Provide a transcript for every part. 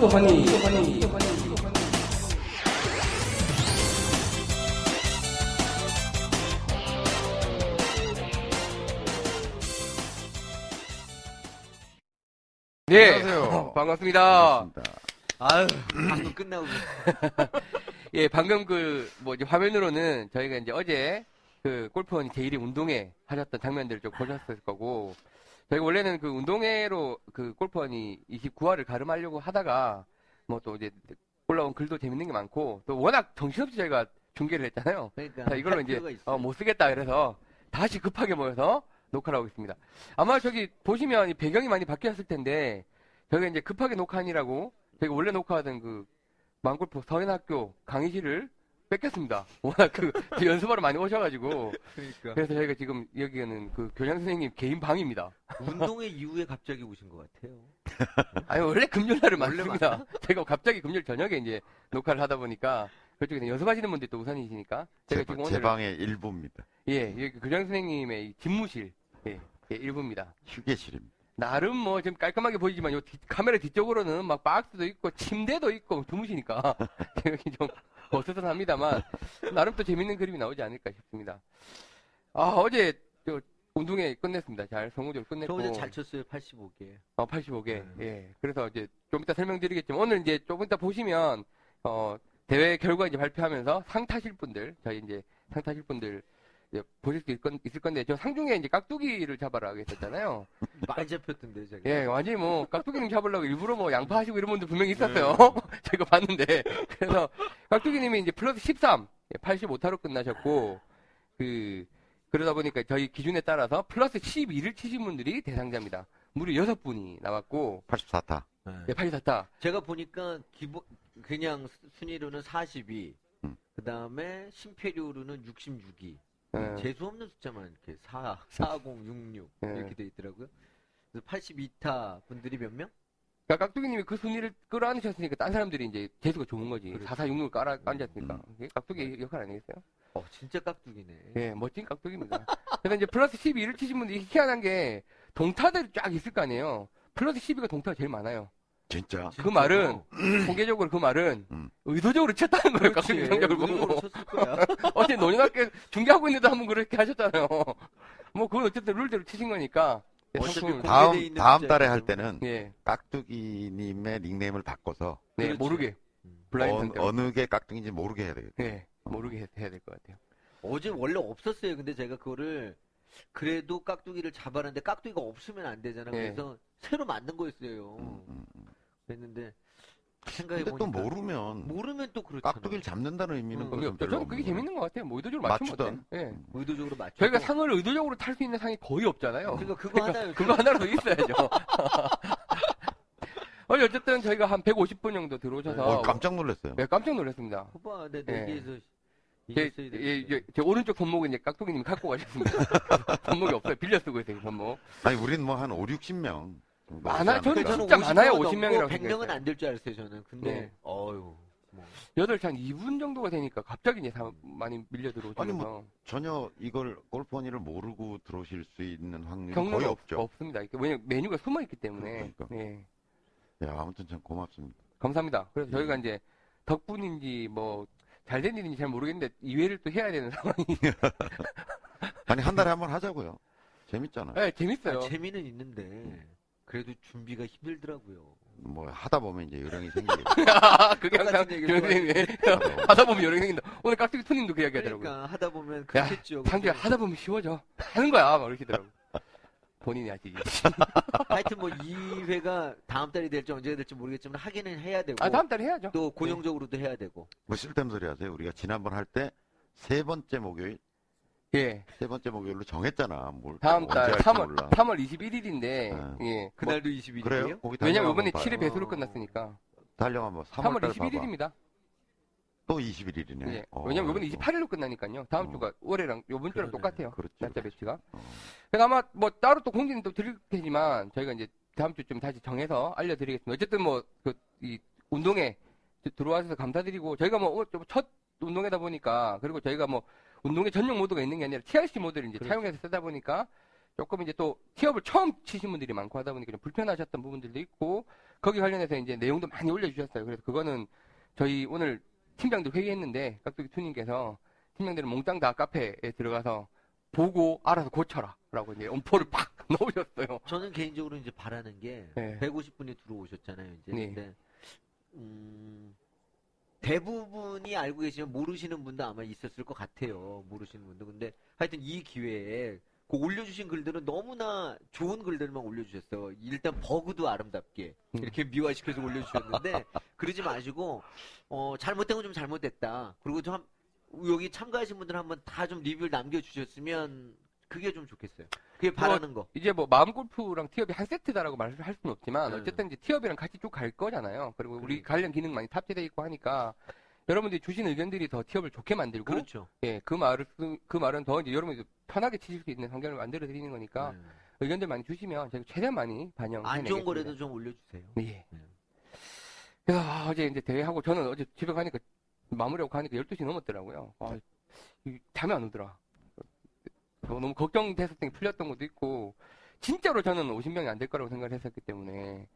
투 허니. 허니. 네. 안녕하세요. 반갑습니다. 반갑습니다. 아유, 방금 끝나고. 예, 방금 그, 뭐, 이제 화면으로는 저희가 이제 어제 그 골프원이 제1위 운동회 하셨던 장면들을 좀 보셨을 거고, 저희가 원래는 그 운동회로 그 골프원이 29화를 가름하려고 하다가, 뭐 또 이제 올라온 글도 재밌는 게 많고, 또 워낙 정신없이 저희가 중계를 했잖아요. 그러니까. 자, 이걸로 할 이제. 어, 못 쓰겠다 그래서 다시 급하게 모여서 녹화를 하고 있습니다. 아마 저기 보시면 이 배경이 많이 바뀌었을 텐데, 저희가 이제 급하게 녹화하니라고, 저희가 원래 녹화하던 그 망골프 서현학교 강의실을 뺏겼습니다. 워낙 그 연습하러 많이 오셔가지고. 그러니까. 그래서 저희가 지금 여기는 그 교장 선생님 개인 방입니다. 운동회 이후에 갑자기 오신 것 같아요. 아니, 원래 금요일날은 원래 많습니다. 제가 갑자기 금요일 저녁에 이제 녹화를 하다 보니까 그쪽에 연습하시는 분들이 또 우선이시니까. 제가 제, 지금 제 오늘. 방의 일부입니다. 예, 여기 교장 선생님의 이 집무실. 예, 예, 일부입니다. 휴게실입니다. 나름 뭐좀 깔끔하게 보이지만 요 뒤- 카메라 뒤쪽으로는 막 박스도 있고 침대도 있고 주무시니까 여기 좀 어수선합니다만 나름 또 재밌는 그림이 나오지 않을까 싶습니다. 아 어제 저 운동회 끝냈습니다. 잘 성공적으로 저 끝냈고 어제 잘 쳤어요, 85개. 어, 85개. 네. 예. 그래서 이제 좀 이따 설명드리겠지만 오늘 이제 조금 이따 보시면 어 대회 결과 이제 발표하면서 상 타실 분들 저희 이제 상 타실 분들 보실 수 있을, 건, 있을 건데 저 상중에 이제 깍두기를 잡아라 했었잖아요. 많이 잡혔던데, 제가. 예, 완전히 뭐, 깍두기님 잡으려고 일부러 뭐, 양파 하시고 이런 분들 분명히 있었어요. 네. 제가 봤는데. 그래서, 깍두기님이 이제 플러스 13, 85타로 끝나셨고, 그, 그러다 보니까 저희 기준에 따라서 플러스 12를 치신 분들이 대상자입니다. 무려 6분이 나왔고, 84타. 네. 예, 84타. 제가 보니까 기본, 그냥 수- 순위로는 42. 음. 그 다음에 심폐류로는 66이. 예. 재수 없는 숫자만 이렇게 4, 4066 네. 이렇게 돼 있더라고요. 그래서 82타 분들이 몇 명? 그러니까 깍두기님이 그 순위를 끌어안으셨으니까 딴 사람들이 이제 재수가 좋은 거지. 그렇죠. 4466을 깔아 앉았으니까. 음. 깍두기 역할 아니겠어요? 어, 진짜 깍두기네. 예, 멋진 깍두기입니다. 그래서 이제 플러스 12를 치신 분들이 희한한 게 동타들이 쫙 있을 거 아니에요. 플러스 12가 동타가 제일 많아요. 진짜. 그 말은, 공개적으로 그 말은, 음. 의도적으로 쳤다는 거예요, 성적을 의도적으로 보고. 쳤을 거야. 어제 논의학교 중계하고 있는데 한번 그렇게 하셨잖아요. 뭐, 그건 어쨌든 룰대로 치신 거니까. 예, 어차피 상품을- 공개돼 다음, 다음. 달에 할 때는 예, 깍두기님의 닉네임을 바꿔서 네, 그렇죠. 모르게. 음. 블라인드 어, 상태로. 어느 게 깍두기인지 모르게 해야 되겠다. 예, 모르게 해- 해야 될 것 같아요. 어제 원래 없었어요. 근데 제가 그거를 그래도 깍두기를 잡았는데 깍두기가 없으면 안 되잖아. 네. 그래서 새로 만든 거였어요. 음, 음, 음. 그랬는데 생각해 근데 또 보니까 모르면 모르면 또 그렇죠. 깍두기를 잡는다는 의미는 음, 그것은 의미 없죠. 별로 저는 그게 없는 재밌는 것 같아요. 뭐 의도적으로 맞추면 맞추던. 어때요? 예. 의도적으로 맞춰. 저희가 상을 의도적으로 탈 수 있는 상이 거의 없잖아요. 그러니까 그거 하나 그거 하나라도 있어야죠. 어, 어쨌든 저희가 한 150분 정도 들어오셔서 어, 깜짝 놀랐어요. 네, 깜짝 놀랐습니다. 봐봐, 내 예. 내기에서 제, 이겼어야 예, 되는데. 예, 제 오른쪽 손목은 이제 깍두기님이 갖고 가셨습니다. 손목이 없어요. 빌려 쓰고 있어요, 그 손목. 아니, 우린 뭐한 5, 60명. 많아? 저는 그러니까 진짜 많아요, 50명 50 명이라고 100명은 생각했어요. 안될 줄 알았어요, 저는. 근데 네. 어유. 뭐. 8시 한 2분 정도가 되니까 갑자기 이제 다 많이 밀려 들어오시면서 아니, 뭐 전혀 이걸 골프원이를 모르고 들어오실 수 있는 확률이 거의 없, 없죠. 없습니다. 왜냐면 메뉴가 숨어 있기 때문에. 그러니까. 네. 야, 아무튼 참 고맙습니다. 감사합니다. 그래서 저희가 음. 이제 덕분인지 뭐 잘 된 일인지 잘 모르겠는데 이회를 또 해야 되는 상황이. 아니, 한 달에 한 번 하자고요. 재밌잖아요. 네, 재밌어요. 아, 재미는 있는데 그래도 준비가 힘들더라고요. 뭐 하다 보면 이제 요령이 생기겠죠. 아, 그게 항상 똑같은 얘기를 교수님이 하다 보면 요령이 생긴다. 오늘 깍두기 투님도 그 이야기 하더라고요. 그러니까 하다 보면 야, 그렇겠죠. 상규야 하다 보면 쉬워져. 하는 거야. 막 이러시더라고. 본인이 하지. 하여튼 뭐 2회가 다음 달이 될지 언제가 될지 모르겠지만 하기는 해야 되고 아, 다음 달에 해야죠. 또 고정적으로도 해야 되고 뭐 쓸데없는 소리 하세요. 우리가 지난번 할 때 세 번째 목요일, 예. 세 번째 목요일로 정했잖아. 뭘 다음 달 할지 3월, 몰라. 3월 21일인데, 아. 예. 그날도 21일이에요? 그래요? 거기 왜냐면 달력 이번에 한번 7회 봐요. 배수로 끝났으니까. 달력 한번 3월, 3월 달 봐봐. 21일입니다. 또 21일이네. 어, 예. 왜냐면 이번에 28일로 끝나니까요. 다음 어. 주가 올해랑 요번 주랑 그러네. 똑같아요. 그렇죠. 날짜 배치가. 어. 그래서 아마 뭐 따로 또 공지는 또 드릴 테지만 저희가 이제 다음 주쯤 다시 정해서 알려드리겠습니다. 어쨌든 뭐 그 이 운동에 들어와주셔서 감사드리고 저희가 뭐 오늘 좀첫 운동회다 보니까 그리고 저희가 뭐 운동회 전용 모드가 있는 게 아니라 TRC 모드를 이제 그렇죠. 사용해서 쓰다 보니까 조금 이제 또 티업을 처음 치신 분들이 많고 하다 보니까 좀 불편하셨던 부분들도 있고 거기 관련해서 이제 내용도 많이 올려주셨어요. 그래서 그거는 저희 오늘 팀장들 회의했는데 깍두기 투님께서 팀장들은 몽땅 다 카페에 들어가서 보고 알아서 고쳐라 라고 이제 엄포를 팍 넣으셨어요. 저는 개인적으로 이제 바라는 게 네. 150분이 들어오셨잖아요. 이제 네. 근데 음, 대부분이 알고 계시면 모르시는 분도 아마 있었을 것 같아요. 모르시는 분도. 근데 하여튼 이 기회에 그 올려주신 글들은 너무나 좋은 글들만 올려주셨어요. 일단 버그도 아름답게 음. 이렇게 미화시켜서 올려주셨는데 그러지 마시고 어, 잘못된 건 좀 잘못됐다. 그리고 좀 한- 여기 참가하신 분들 한번 다 좀 리뷰를 남겨주셨으면 그게 좀 좋겠어요. 그게 바라는 거. 이제 뭐 마음 골프랑 티업이 한 세트다라고 말을 할 수는 없지만 네. 어쨌든 이제 티업이랑 같이 쭉 갈 거잖아요. 그리고 우리 그러니까. 관련 기능 많이 탑재돼 있고 하니까 여러분들이 주신 의견들이 더 티업을 좋게 만들고 그렇죠. 예, 그 말을 쓰- 그 말은 더 이제 여러분이 편하게 치실 수 있는 환경을 만들어 드리는 거니까 네. 의견들 많이 주시면 제가 최대한 많이 반영. 안 좋은 거라도 좀 올려주세요. 예. 네. 그래서 아, 어제 이제 대회하고 저는 어제 집에 가니까 마무리하고 가니까 12시 넘었더라고요. 아, 이- 잠이 안 오더라. 어, 너무 걱정됐었던 게 풀렸던 것도 있고 진짜로 저는 50명이 안 될 거라고 생각을 했었기 때문에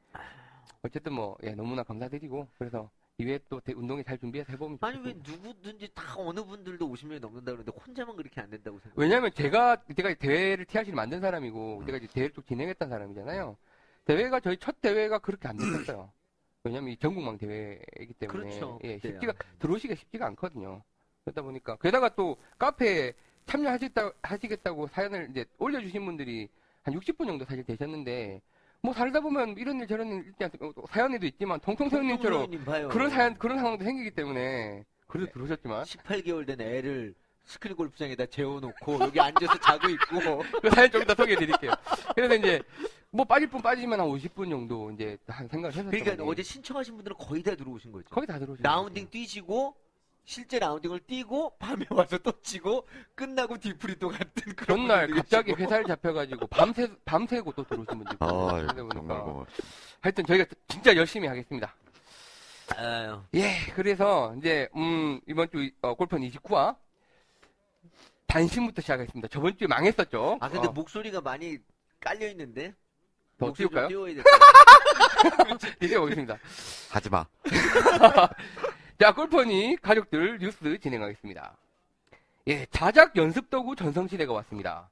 어쨌든 뭐 예, 너무나 감사드리고 그래서 이외에 또 대- 운동에 잘 준비해서 해보면 아니 왜 좋겠습니다. 누구든지 다 어느 분들도 50명이 넘는다 그러는데 혼자만 그렇게 안 된다고 생각? 왜냐면 제가 제가 대회를 TRC를 만든 사람이고 제가 이제 대회를 쭉 진행했던 사람이잖아요. 대회가 저희 첫 대회가 그렇게 안 됐었어요. 왜냐면 이 전국망 대회이기 때문에 그렇죠. 예. 쉽지가 들어오시기가 쉽지가 않거든요. 그러다 보니까 게다가 또 카페에 참여하셨다 하시겠다고 사연을 이제 올려주신 분들이 한 60분 정도 사실 되셨는데 뭐 살다 보면 이런 일 저런 일 있지 않습니까? 또 사연에도 있지만 통통사연님 봐요. 그런 사연 그런 상황도 생기기 때문에 그래도 네. 들어오셨지만 18개월 된 애를 스크린 골프장에다 재워놓고 여기 앉아서 자고 있고 그 사연 좀 이따 소개해 드릴게요. 그래서 이제 뭐 빠질 분 빠지면 한 50분 정도 이제 한 생각을 해서 그러니까 어제 신청하신 분들은 거의 다 들어오신 거죠. 거의 다 들어오셨어요. 라운딩 뛰시고 실제 라운딩을 뛰고 밤에 와서 또 치고 끝나고 뒤풀이 또 같은 그런 전날 분들이 갑자기 계시고. 회사를 잡혀가지고 밤새 밤새고 또 들어오신 분들 있고 아, 정말 고맙습니다. 하여튼 저희가 진짜 열심히 하겠습니다. 아유, 예, 그래서 이제 음 이번 주 어, 골프는 29화 단신부터 시작하겠습니다. 저번 주에 망했었죠. 아 근데 어, 목소리가 많이 깔려 있는데 더 목소리 좀 띄울까요? 띄워야 될 이제 오겠습니다. 하지 마. 자, 골퍼니 가족들 뉴스 진행하겠습니다. 예, 자작 연습 도구 전성시대가 왔습니다.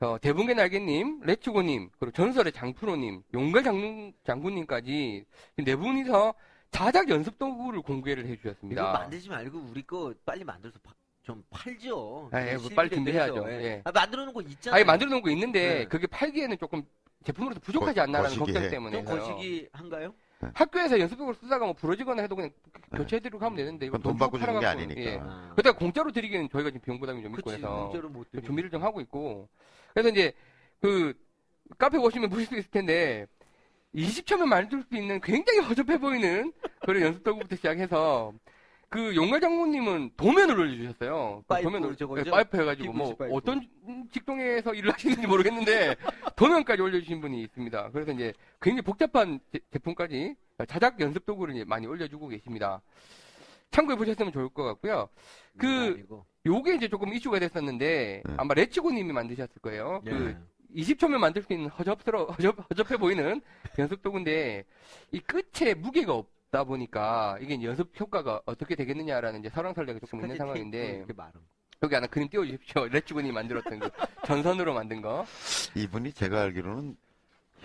어, 대붕의 날개님, 레츠고님, 그리고 전설의 장프로님, 용갈 장군, 장군님까지 네 분이서 자작 연습 도구를 공개를 해주셨습니다. 이거 만들지 말고 우리 거 빨리 만들어서 파- 좀 팔죠. 아, 예, 뭐 빨리 준비해야죠. 해서, 예. 아, 만들어 놓은 거 있잖아요. 아니, 만들어 놓은 거 있는데, 네. 그게 팔기에는 조금 제품으로서 부족하지 거- 않나라는. 걱정 때문에. 좀 거시기 한가요? 학교에서 연습 도구를 쓰다가 뭐 부러지거나 해도 그냥 네. 교체해드리고 하면 되는데, 이거 그건 돈돈 받고 주는 게 아니니까. 예. 아. 그러다가 공짜로 드리기에는 저희가 지금 비용 부담이 좀 있고 그치, 해서 문자로 못 드리고. 준비를 좀 하고 있고 그래서 이제 그 카페 보시면 보실 수 있을 텐데 20초면 만들 수 있는 굉장히 허접해 보이는 그런 연습 도구부터 시작해서 그 용갈 장모님은 도면을 올려주셨어요. 그 파이프 도면을 저거죠? 네, 파이프 해가지고 뭐 PVC 파이프. 어떤 직종에서 일을 하시는지 모르겠는데 도면까지 올려주신 분이 있습니다. 그래서 이제 굉장히 복잡한 제, 품까지 자작 연습 도구를 이제 많이 올려주고 계십니다. 참고해 보셨으면 좋을 것 같고요. 그 농담이고. 요게 이제 조금 이슈가 됐었는데 네. 아마 레치고님이 만드셨을 거예요. 예. 그 20초면 만들 수 있는 허접스러 허접 허접해 보이는 연습 도구인데 이 끝에 무게가 없 다 보니까 이게 연습 효과가 어떻게 되겠느냐라는 이제 설왕설래가 조금 있는 상황인데. 여기 하나 그림 띄워주십시오. 레치고님이 만들었던 그 전선으로 만든 거. 이분이 제가 알기로는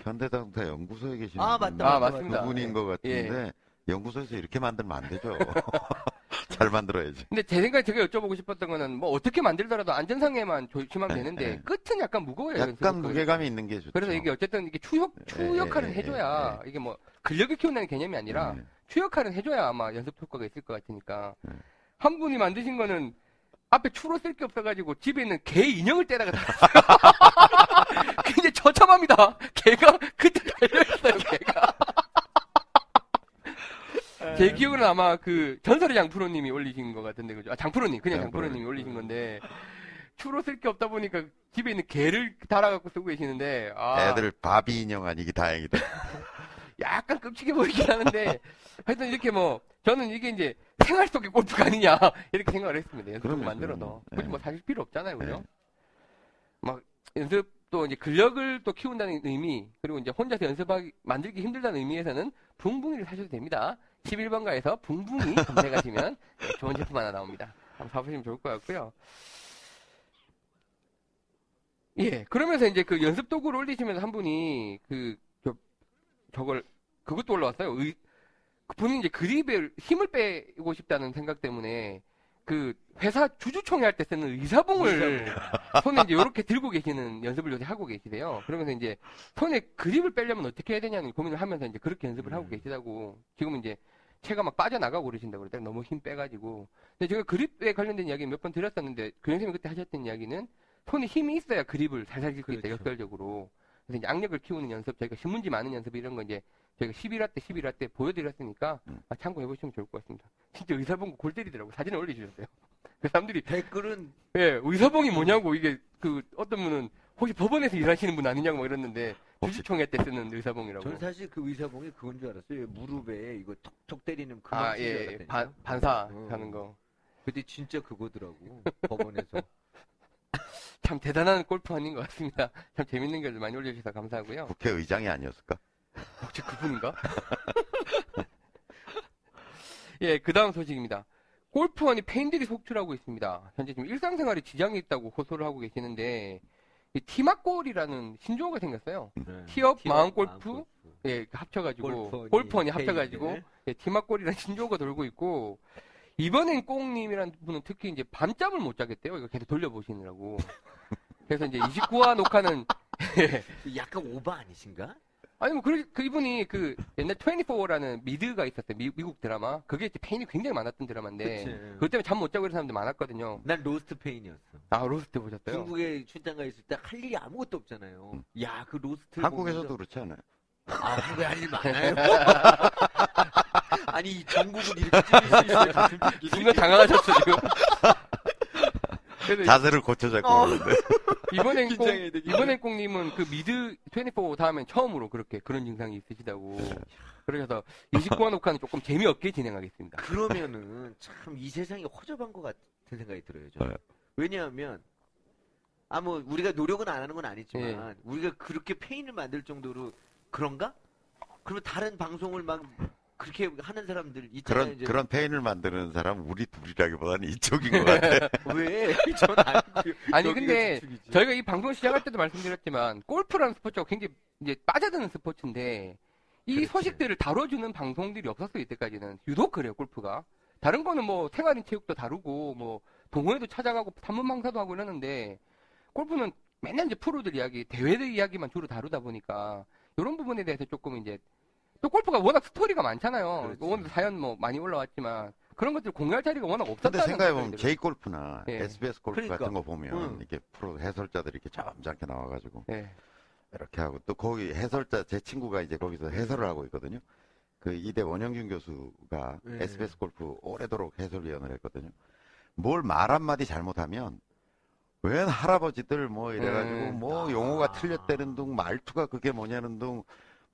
현대자동차 연구소에 계시는 아, 분- 맞다, 아, 맞습니다. 그분인 것 같은데 연구소에서 이렇게 만들면 안 되죠. 잘 만들어야지. 근데 제 생각에 제가 여쭤보고 싶었던 거는 뭐 어떻게 만들더라도 안전상에만 조심하면 네, 되는데 네. 끝은 약간 무거워요. 약간. 무게감이 있는 게 좋죠. 그래서 이게 어쨌든 이게 추역 추 예, 역할을 예, 해줘야 이게 뭐 근력을 키운다는 개념이 아니라 네. 추역할은 해줘야 아마 연습 효과가 있을 것 같으니까 네. 한 분이 만드신 거는 앞에 추로 쓸 게 없어가지고 집에 있는 개 인형을 떼다가 달았어요. 굉장히 처참합니다. 개가 그때 달려있어요. 개가. 제 기억으로는 아마 그 전설의 장프로님이 올리신 것 같은데 그죠? 아 장프로님 그냥 장프로님. 장프로님이 올리신 건데 추로 쓸 게 없다 보니까 집에 있는 개를 달아갖고 쓰고 계시는데 아, 애들 바비 인형 아니기 다행이다. 약간 끔찍해 보이긴 하는데 하여튼 이렇게 뭐 저는 이게 이제 생활 속의 골프가 아니냐 이렇게 생각을 했습니다. 연습 만들어서. 굳이 네. 뭐 사실 필요 없잖아요, 그죠? 네. 막 연습 또 이제 근력을 또 키운다는 의미, 그리고 이제 혼자서 연습하기, 만들기 힘들다는 의미에서는 붕붕이를 사셔도 됩니다. 11번가에서 붕붕이 검색하시면 네, 좋은 제품 하나 나옵니다. 한번 사보시면 좋을 것 같고요. 예, 그러면서 이제 그 연습 도구를 올리시면서 한 분이 그, 저, 저걸, 그것도 올라왔어요. 의, 본인이 이제 그립에 힘을 빼고 싶다는 생각 때문에 그 회사 주주총회 할 때 쓰는 의사봉을 손에 이제 이렇게 들고 계시는 연습을 요새 하고 계시대요. 그러면서 이제 손에 그립을 빼려면 어떻게 해야 되냐는 고민을 하면서 이제 그렇게 연습을 하고 음. 계시다고 지금 이제 체가 막 빠져나가고 그러신다고 그랬더니 너무 힘 빼가지고. 근데 제가 그립에 관련된 이야기 몇 번 드렸었는데 교장선생님이 그때 하셨던 이야기는 손에 힘이 있어야 그립을 살살 질 수 있다, 그렇죠. 역설적으로. 그래서 이제 악력을 키우는 연습, 저희가 신문지 많은 연습 이런 거 이제 저희가 11화 때, 11화 때 보여드렸으니까 음. 아, 참고해보시면 좋을 것 같습니다. 진짜 의사봉 골 때리더라고. 사진을 올려주셨어요. 그 사람들이 댓글은 예, 의사봉이 뭐냐고, 이게, 그, 어떤 분은, 혹시 법원에서 일하시는 분 아니냐고 막 이랬는데, 주주총회 때 쓰는 의사봉이라고. 저는 사실 그 의사봉이 그건 줄 알았어요. 무릎에 이거 톡톡 때리는 그 아, 예, 예. 알았다니까요. 반, 반사 어. 하는 거. 근데 진짜 그거더라고. 법원에서. 참 대단한 골프원인 것 같습니다. 참 재밌는 글들 많이 올려주셔서 감사하고요. 국회의장이 아니었을까? 혹시 그분인가? 예, 그 다음 소식입니다. 골프원이 페인들이 속출하고 있습니다. 현재 지금 일상생활에 지장이 있다고 호소를 하고 계시는데, 이 티막골이라는 신조어가 생겼어요. 네. 티업 티업 마음골프? 예, 합쳐가지고, 골프원이 골프원이 합쳐가지고, 페인들. 예, 티막골이라는 신조어가 돌고 있고, 이번엔 꽁님이라는 분은 특히 이제 밤잠을 못 자겠대요. 이거 계속 돌려보시느라고. 그래서 이제 29화 녹화는, 예, 약간 오바 아니신가? 아니 뭐 그, 그 이분이 그 옛날 24라는 미드가 있었어요. 미, 국 드라마. 그게 이제 폐인이 굉장히 많았던 드라마인데 그치. 그것 때문에 잠 못 자고 이런 사람들 많았거든요. 난 Lost 폐인이었어. 아 Lost 보셨어요? 중국에 출장 가 있을 때 할 일이 아무것도 없잖아요. 음. 야, 그 Lost. 한국에서도 그렇지 않아요? 아, 한국에 할 일 많아요. 아니, 이 전국은 이렇게 찔릴 수 있어요. 순간 당황하셨어 지금. 자세를 고쳐잡고 어. 그러는데. 이번엔 꼭 긴장해, 되게. 이번엔 꼭님은 그 미드 24 다음엔 처음으로 그렇게 그런 증상이 있으시다고. 그래서 29화 녹화는 조금 재미없게 진행하겠습니다. 그러면은 참 이 세상이 허접한 것 같은 생각이 들어요. 저는. 네. 왜냐하면 아뭐 우리가 노력은 안 하는 건 아니지만 예. 우리가 그렇게 페인을 만들 정도로 그런가? 그러면 다른 방송을 막 그렇게 하는 사람들 있잖아요. 그런, 이제. 그런 페인을 만드는 사람 우리 둘이라기보다는 이쪽인 것 같아. 왜? 전 아니고요. 아니 여기가 근데. 저희가 이 방송 시작할 때도 말씀드렸지만 골프라는 스포츠가 굉장히 이제 빠져드는 스포츠인데 이 그렇지. 소식들을 다뤄주는 방송들이 없었어요 이때까지는 유독 그래요 골프가 다른 거는 뭐 생활인 체육도 다루고 뭐 동호회도 찾아가고 탐문망사도 하고 이러는데 골프는 맨날 이제 프로들 이야기 대회들 이야기만 주로 다루다 보니까 이런 부분에 대해서 조금 이제 또 골프가 워낙 스토리가 많잖아요 그렇지. 오늘 사연 뭐 많이 올라왔지만 그런 것들 공유할 자리가 워낙 근데 없었다는 생각해보면 생각이 들어요. 제이 골프나 예. SBS 골프 그러니까. 같은 거 보면 응. 이렇게 프로 해설자들이 이렇게 점잖게 나와가지고 예. 이렇게 하고 또 거기 해설자 제 친구가 이제 거기서 해설을 하고 있거든요. 그 이대 원영준 교수가 네. SBS 골프 오래도록 해설위원을 했거든요. 뭘 말 한마디 잘못하면 웬 할아버지들 뭐 이래가지고 음. 뭐 아. 용어가 틀렸다는 둥 말투가 그게 뭐냐는 둥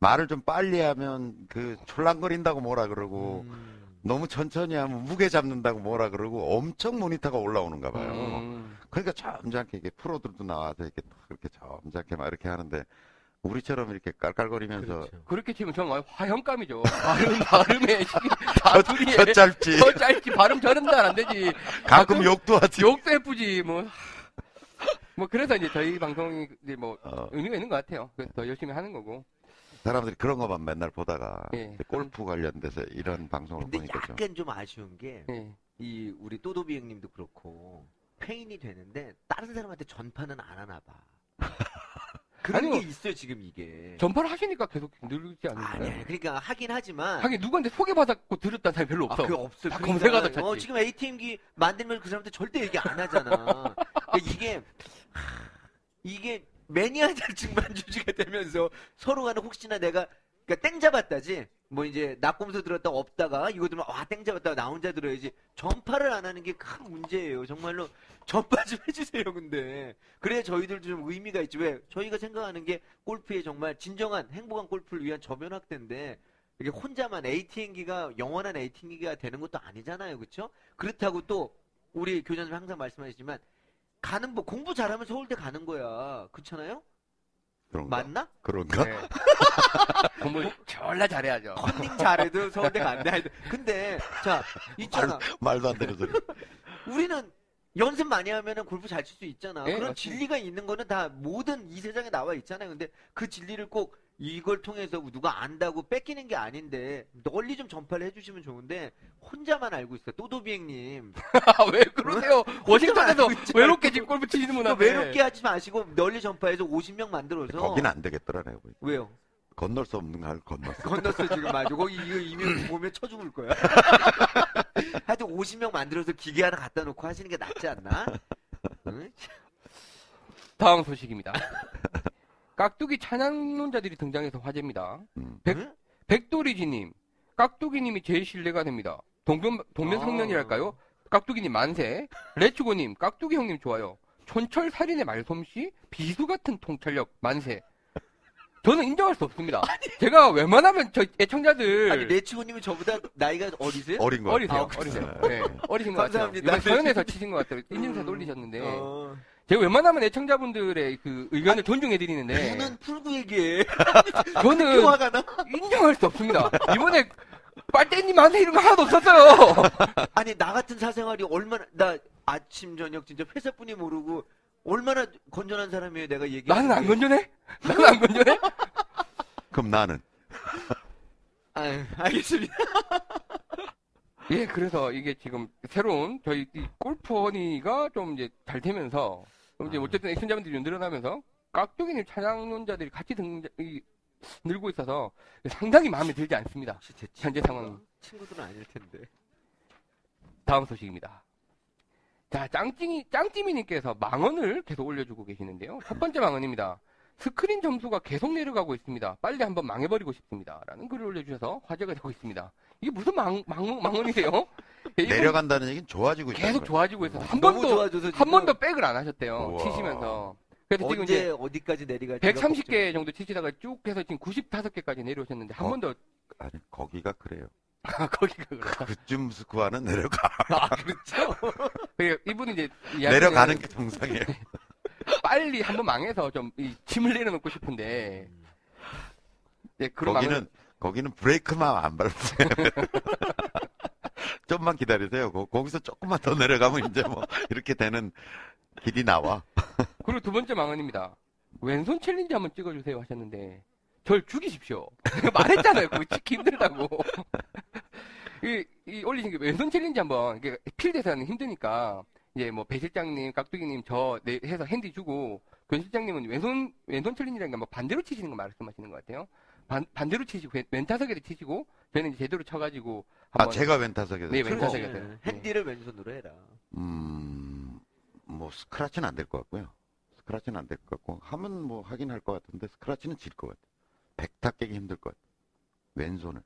말을 좀 빨리 하면 그 촐랑거린다고 뭐라 그러고 음. 너무 천천히 하면 무게 잡는다고 뭐라 그러고 엄청 모니터가 올라오는가 봐요. 음. 그러니까 점잖게 이렇게 프로들도 나와서 이렇게 딱 그렇게 점잖게 막 이렇게 하는데 우리처럼 이렇게 깔깔거리면서 그렇죠. 그렇게 치면 정말 화형감이죠. 발음, 발음에, 사투리에. 혀 짧지 더 짧지, 발음 저런 잘안 되지. 가끔 욕도 하지. 욕도 예쁘지, 뭐. 뭐, 그래서 이제 저희 방송이 이제 뭐, 어, 의미가 있는 것 같아요. 그래서 더 열심히 하는 거고. 사람들이 그런 것만 맨날 보다가 예. 골프 관련돼서 이런 방송을 근데 보니까 좀 약간 좀 아쉬운 게 예. 이 우리 또도비 형님도 그렇고 페인이 되는데 다른 사람한테 전파는 안 하나 봐. 그런 아니요. 게 있어요 지금 이게. 전파를 하시니까 계속 늘지 아니, 않나요? 아니 그러니까 하긴 하지만 하긴 누구한테 소개받았고 들었다는 사람이 별로 아, 없어. 그게 없어. 다 그러니까, 검색하다 찾지. 어, 지금 ATM기 만들면 그 사람한테 절대 얘기 안 하잖아. 그러니까 이게 하, 이게 매니아 자증만 유지가 되면서 서로 간에 혹시나 내가 그러니까 땡 잡았다지. 뭐 이제 낙곰수 들었다 없다가 이거 들으면 와땡 잡았다가 나 혼자 들어야지. 전파를 안 하는 게 큰 문제예요. 정말로 전파 좀 해주세요. 근데 그래야 저희들도 좀 의미가 있지. 왜 저희가 생각하는 게 골프의 정말 진정한 행복한 골프를 위한 저변학대인데 이게 혼자만 ATM기가 영원한 ATM기가 되는 것도 아니잖아요. 그렇죠? 그렇다고 또 우리 교장님 항상 말씀하시지만 가는 뭐 공부 잘하면 서울대 가는 거야. 그렇잖아요? 그런가? 맞나? 그런가? 네. 공부 졸라 잘해야죠. 컨닝 잘해도 서울대. 하여튼. 근데 자 있잖아. 말 도 안 되는 소리. 우리는 연습 많이 하면은 골프 잘 칠 수 있잖아. 예, 그런 맞습니다. 진리가 있는 거는 다 모든 이 세상에 나와 있잖아요. 근데 그 진리를 꼭 이걸 통해서 누가 안다고 뺏기는 게 아닌데 널리 좀 전파를 해주시면 좋은데 혼자만 알고 있어. 또도비행님. 아, 왜 그러세요? 워싱턴에서 알고 있잖아요. 외롭게 지금 골프 치시는 분 그러니까 한테. 외롭게 하지 마시고 널리 전파해서 50명 만들어서. 거기는 안 되겠더라, 내가 보니까. 왜요? 건널 수 없는 걸 건넜어. 건넜어 지금 맞아. 거기 이거 이미 보면 쳐 죽을 거야. 하여튼 50명 만들어서 기계 하나 갖다 놓고 하시는 게 낫지 않나? 응? 다음 소식입니다. 깍두기 찬양론자들이 등장해서 화제입니다. 음. 백- 응? 백도리지님, 깍두기님이 제일 신뢰가 됩니다. 동변, 동면성년이랄까요? 깍두기님 만세. 레츠고님, 깍두기 형님 좋아요. 촌철 살인의 말솜씨, 비수 같은 통찰력 만세. 저는 인정할 수 없습니다. 제가 웬만하면 저 애청자들 아니 레츠고님이 저보다 나이가 어리세요? 어린 거. 어리세요. 아, 어리세요. 그래요? 네, 어리신 것 같아요. 감사합니다. 이번 서연에서 치신 것 같아요. 인증샷 음, 올리셨는데 어. 제가 웬만하면 애청자분들의 그 의견을 존중해 드리는데 누는 풀고 얘기해. 저는 화가 나? 인정할 수 없습니다. 이번에 빨대님한테 이런 거 하나도 없었어요. 아니 나 같은 사생활이 얼마나 나 아침 저녁 진짜 회사뿐이 모르고 얼마나 건전한 사람이에요 내가 얘기. 나는 안 건전해? 나는 안 건전해? 그럼 나는. 아유, 알겠습니다. 예, 그래서 이게 지금 새로운 저희 이 골프원이가 좀 이제 잘 되면서 좀 이제 아. 어쨌든 애청자분들이 좀 늘어나면서 깍두기님 찬양론자들이 같이 등장, 이, 늘고 있어서 상당히 마음에 들지 않습니다. 현재 친구가? 상황. 친구들은 아닐 텐데. 다음 소식입니다. 자, 짱찡이, 짱찜이님께서 망언을 계속 올려주고 계시는데요. 첫 번째 망언입니다. 스크린 점수가 계속 내려가고 있습니다. 빨리 한번 망해버리고 싶습니다. 라는 글을 올려주셔서 화제가 되고 있습니다. 이게 무슨 망, 망, 망언이세요? 내려간다는 얘기는 좋아지고 있다. 계속 좋아지고 있어서 한 너무 번도, 좋아져서 한 지금 번도 백을 안 하셨대요. 우와. 치시면서. 그래서 지금 언제 이제 어디까지 내리갈지 130개 정도 치시다가 쭉 해서 지금 95개까지 내려오셨는데 한 어. 번도, 아니, 거기가 그래요. 거기가 그렇다. 그쯤 스코어는 내려가. 아 그렇죠. 그 이분은 이제 이야기는 내려가는 게 정상이에요. 빨리 한 번 망해서 좀이 짐을 내려놓고 싶은데 네, 그런 거기는, 거기는 브레이크만 안 밟으세요. 좀만 기다리세요. 거- 거기서 조금만 더 내려가면 이제 뭐, 이렇게 되는 길이 나와. 그리고 두 번째 망언입니다. 왼손 챌린지 한번 찍어주세요 하셨는데 절 죽이십시오. 말했잖아요. 그거 찍기 힘들다고. 이, 이 올리신 게 왼손 챌린지 한번 필드에서는 힘드니까 이제 뭐 배 실장님, 깍두기님 저 네, 해서 핸디 주고 권 실장님은 왼손 왼손 챌린지라는 게뭐 반대로 치시는 거 말씀하시는 것 같아요. 반, 반대로 치시고 왼- 왼타석에도 치시고 저는 이제 제대로 쳐가지고 아, 한번 제가 왼타석에서. 네, 치고, 왼타석에. 그렇지. 네. 핸디를 왼손으로 해라. 음, 뭐, 스크라치는 안 될 것 같고요. 스크라치는 안 될 것 같고, 하면 뭐 하긴 할 것 같은데, 스크라치는 질 것 같아요. 백타 깨기 힘들 것 같아요. 왼손을.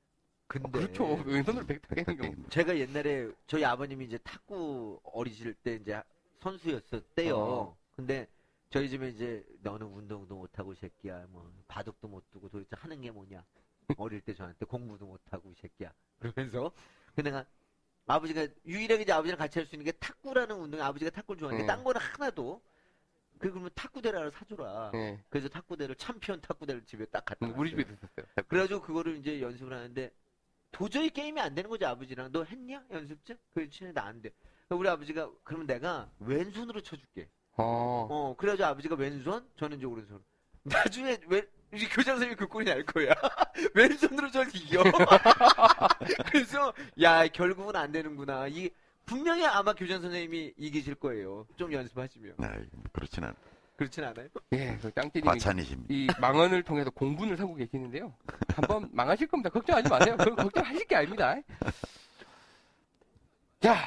근데 그렇죠. 왼손으로 백타 깨는 경우. 제가 옛날에 저희 아버님이 이제 탁구 어리실 때 이제 선수였었대요. 어. 근데 저희 집에 이제 너는 운동도 못하고 이 새끼야. 뭐 바둑도 못 두고 도대체 하는 게 뭐냐. 어릴 때 저한테 공부도 못하고 이 새끼야. 그러면서 근데 내가 아버지가 유일하게 이제 아버지랑 같이 할 수 있는 게 탁구라는 운동이 아버지가 탁구를 좋아하는데 네. 딴 거는 하나도 그 그러면 탁구대를 하나 사줘라. 네. 그래서 탁구대를 챔피언 탁구대를 집에 딱 갖다 우리. 집에도 있었어요. 그래가지고 그거를 이제 연습을 하는데 도저히 게임이 안 되는 거지 아버지랑 너 했냐 연습장? 그렇지 나안 돼. 우리 아버지가 그러면 내가 왼손으로 쳐줄게. 어. 어 그래가지고 아버지가 왼손 저는 이제 오른손. 나중에 왼 우리 교장 선생님이 그 꼴이 날 거야. 왼손으로 절 이겨. 그래서 야 결국은 안 되는구나. 이 분명히 아마 교장 선생님이 이기실 거예요. 좀 연습하시면. 아, 그렇진 않아요. 그렇진 않아요? 예, 그 짱찌님이 과찬이십니다. 이 망언을 통해서 공분을 사고 계시는데요. 한번 망하실 겁니다. 걱정하지 마세요. 그건 걱정하실 게 아닙니다. 자,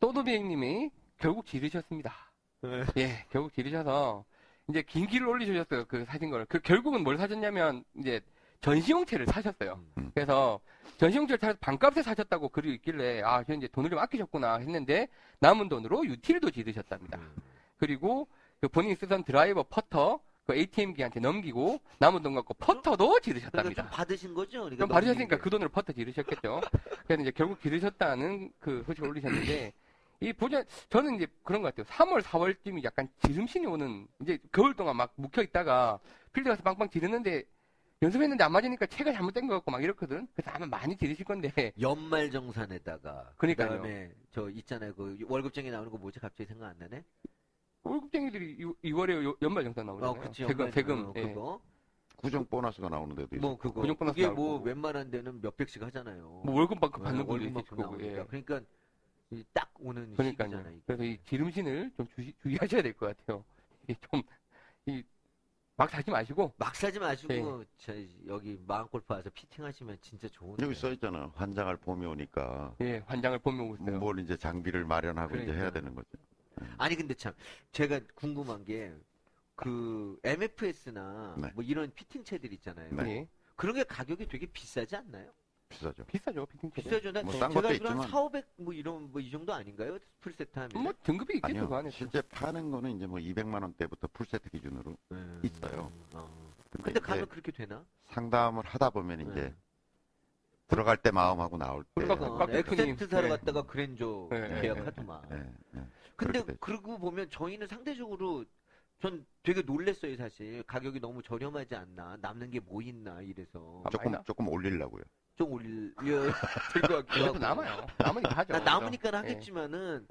또도비행님이 결국 지르셨습니다. 네. 예, 결국 지르셔서 이제 긴 길을 올리셨어요. 그 사신 거를. 그 결국은 뭘 사셨냐면 이제 전시용체를 사셨어요. 음. 그래서 전시용체를 사서 반값에 사셨다고 글이 있길래 아, 저 이제 돈을 좀 아끼셨구나 했는데 남은 돈으로 유틸도 지르셨답니다. 그리고 그 본인이 쓰던 드라이버 퍼터 그 ATM기한테 넘기고 남은 돈 갖고 퍼터도 그러니까 지르셨답니다. 좀 받으신 거죠? 그러니까 그럼 받으셨으니까 넘기는 그 돈으로 퍼터 지르셨겠죠. 그래서 이제 결국 지르셨다는 그 소식을 올리셨는데 이 보자 저는 이제 그런 것 같아요. 3월 4월쯤이 약간 지름신이 오는 이제 겨울 동안 막 묵혀 있다가 필드 가서 빵빵 지르는데 연습했는데 안 맞으니까 체가 잘못된 것 같고 막 이렇거든. 그래서 아마 많이 지르실 건데 연말 정산에다가 그러니까요. 그다음에 저 있잖아요. 그 월급쟁이 나오는 거 뭐지? 갑자기 생각 안 나네. 월급쟁이들이 2 월에 연말 정산 나오잖아요. 어, 그치. 세금 연말- 세금. 어, 예. 그거. 구정 보너스가 나오는 데도 있어. 뭐 그거. 근육 보너스 나올 뭐. 웬만한 데는 몇 백씩 하잖아요. 뭐 월급 받- 네, 받는 분도 월급만큼 있을 거고. 나오니까. 예. 그러니까 이 딱 오는 그러니까요. 시기잖아요. 이게. 그래서 이 기름신을 좀 주시, 주의하셔야 될 것 같아요. 이게 좀, 이, 막 사지 마시고, 막 사지 마시고 네. 저 여기 마음골프 와서 피팅하시면 진짜 좋은데. 여기 써 있잖아. 환장할 봄이 오니까 예, 환장을 보면 오고 있어요. 뭘 이제 장비를 마련하고 이제 그러니까. 해야 되는 거죠. 아니 근데 참 제가 궁금한 게 그 MFS나 네. 뭐 이런 피팅체들 있잖아요. 네. 예, 그런 게 가격이 되게 비싸지 않나요? 비싸죠. 비싸죠. 비싸죠. 나뭐 제가 싼 것도 알기로 한 있지만. 4, 500 뭐 이런 뭐 이 정도 아닌가요? 풀세트 하면. 뭐, 등급이 있겠죠, 아니요. 그 안에. 실제 파는 거는 이제 뭐 200만 원대부터 풀세트 기준으로 음, 있어요. 어. 근데, 근데 이제 가면 그렇게 되나? 상담을 하다 보면 이제 네. 들어갈 때 마음하고 나올 때 그러니까 어, 곽 대표님. 엑센트 사러 네. 갔다가 그랜저 네, 계약하더만. 예, 예. 근데 그렇게. 그러고 보면 저희는 상대적으로 전 되게 놀랬어요 사실 가격이 너무 저렴하지 않나 남는 게 뭐 있나 이래서 아, 조금 많이 나- 조금 올리려고요. 좀 올려야 될것 같기도 하고 남아요. 남으니까 하죠. 나 남으니까 예. 하겠지만은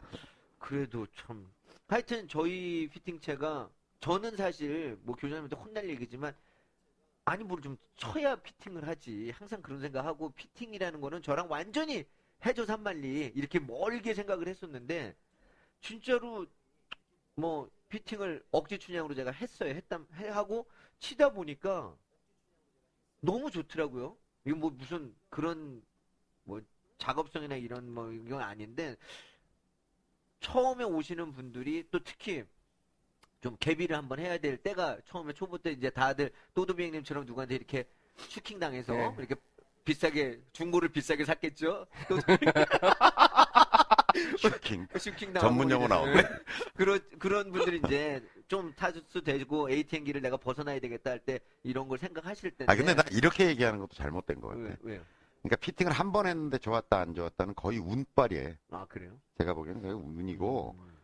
그래도 참 하여튼 저희 피팅체가 저는 사실 뭐 교장님한테 혼날 얘기지만 아니 뭘 좀 쳐야 피팅을 하지 항상 그런 생각하고 피팅이라는 거는 저랑 완전히 해저 산만리 이렇게 멀게 생각을 했었는데 진짜로 뭐 피팅을 억지 춘향으로 제가 했어요 했다 해- 하고 치다 보니까 너무 좋더라고요 이거 뭐 무슨 그런 뭐 작업성이나 이런 뭐 이건 아닌데 처음에 오시는 분들이 또 특히 좀 개비를 한번 해야 될 때가 처음에 초보 때 이제 다들 또도비행님처럼 누구한테 이렇게 슈킹 당해서 네. 이렇게 비싸게 중고를 비싸게 샀겠죠. 또 슈킹. 슈킹 당하고 전문 용어 나오네. 그런 그런 분들이 이제 좀 타수 되고 ATM기를 내가 벗어나야 되겠다 할 때 이런 걸 생각하실 텐데. 아 근데 나 이렇게 얘기하는 것도 잘못된 것 같아. 왜, 왜요? 그러니까 피팅을 한 번 했는데 좋았다 안 좋았다는 거의 운빨이에요. 아 그래요? 제가 보기에는 거의 운이고, 음.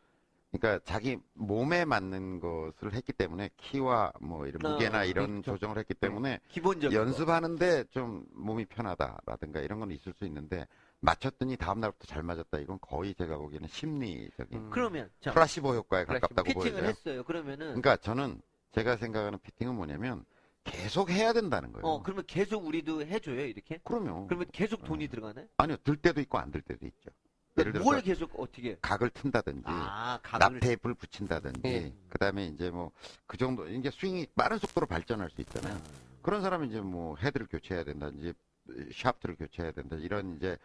그러니까 자기 몸에 맞는 것을 했기 때문에 키와 뭐 이런 아, 무게나 이런 그렇죠. 조정을 했기 때문에 기본적인 거. 연습하는데 좀 몸이 편하다라든가 이런 건 있을 수 있는데 맞췄더니 다음 날부터 잘 맞았다 이건 거의 제가 보기에는 심리적인 음. 그러면 자 플라시보 효과에 플라시보. 가깝다고 피팅을 보여져요. 했어요. 그러면은 그러니까 저는 제가 생각하는 피팅은 뭐냐면 계속 해야 된다는 거예요. 어 그러면 계속 우리도 해줘요 이렇게? 그러면 그러면 계속 돈이 들어가나요? 아니요 들 때도 있고 안 들 때도 있죠. 예를 들어서 뭘 계속 어떻게? 각을 튼다든지 아납 각을 테이프를 붙인다든지 예. 그다음에 이제 뭐 그 정도 이제 스윙이 빠른 속도로 발전할 수 있잖아요. 아, 그런 사람은 이제 뭐 헤드를 교체해야 된다든지 샤프트를 교체해야 된다 이런 이제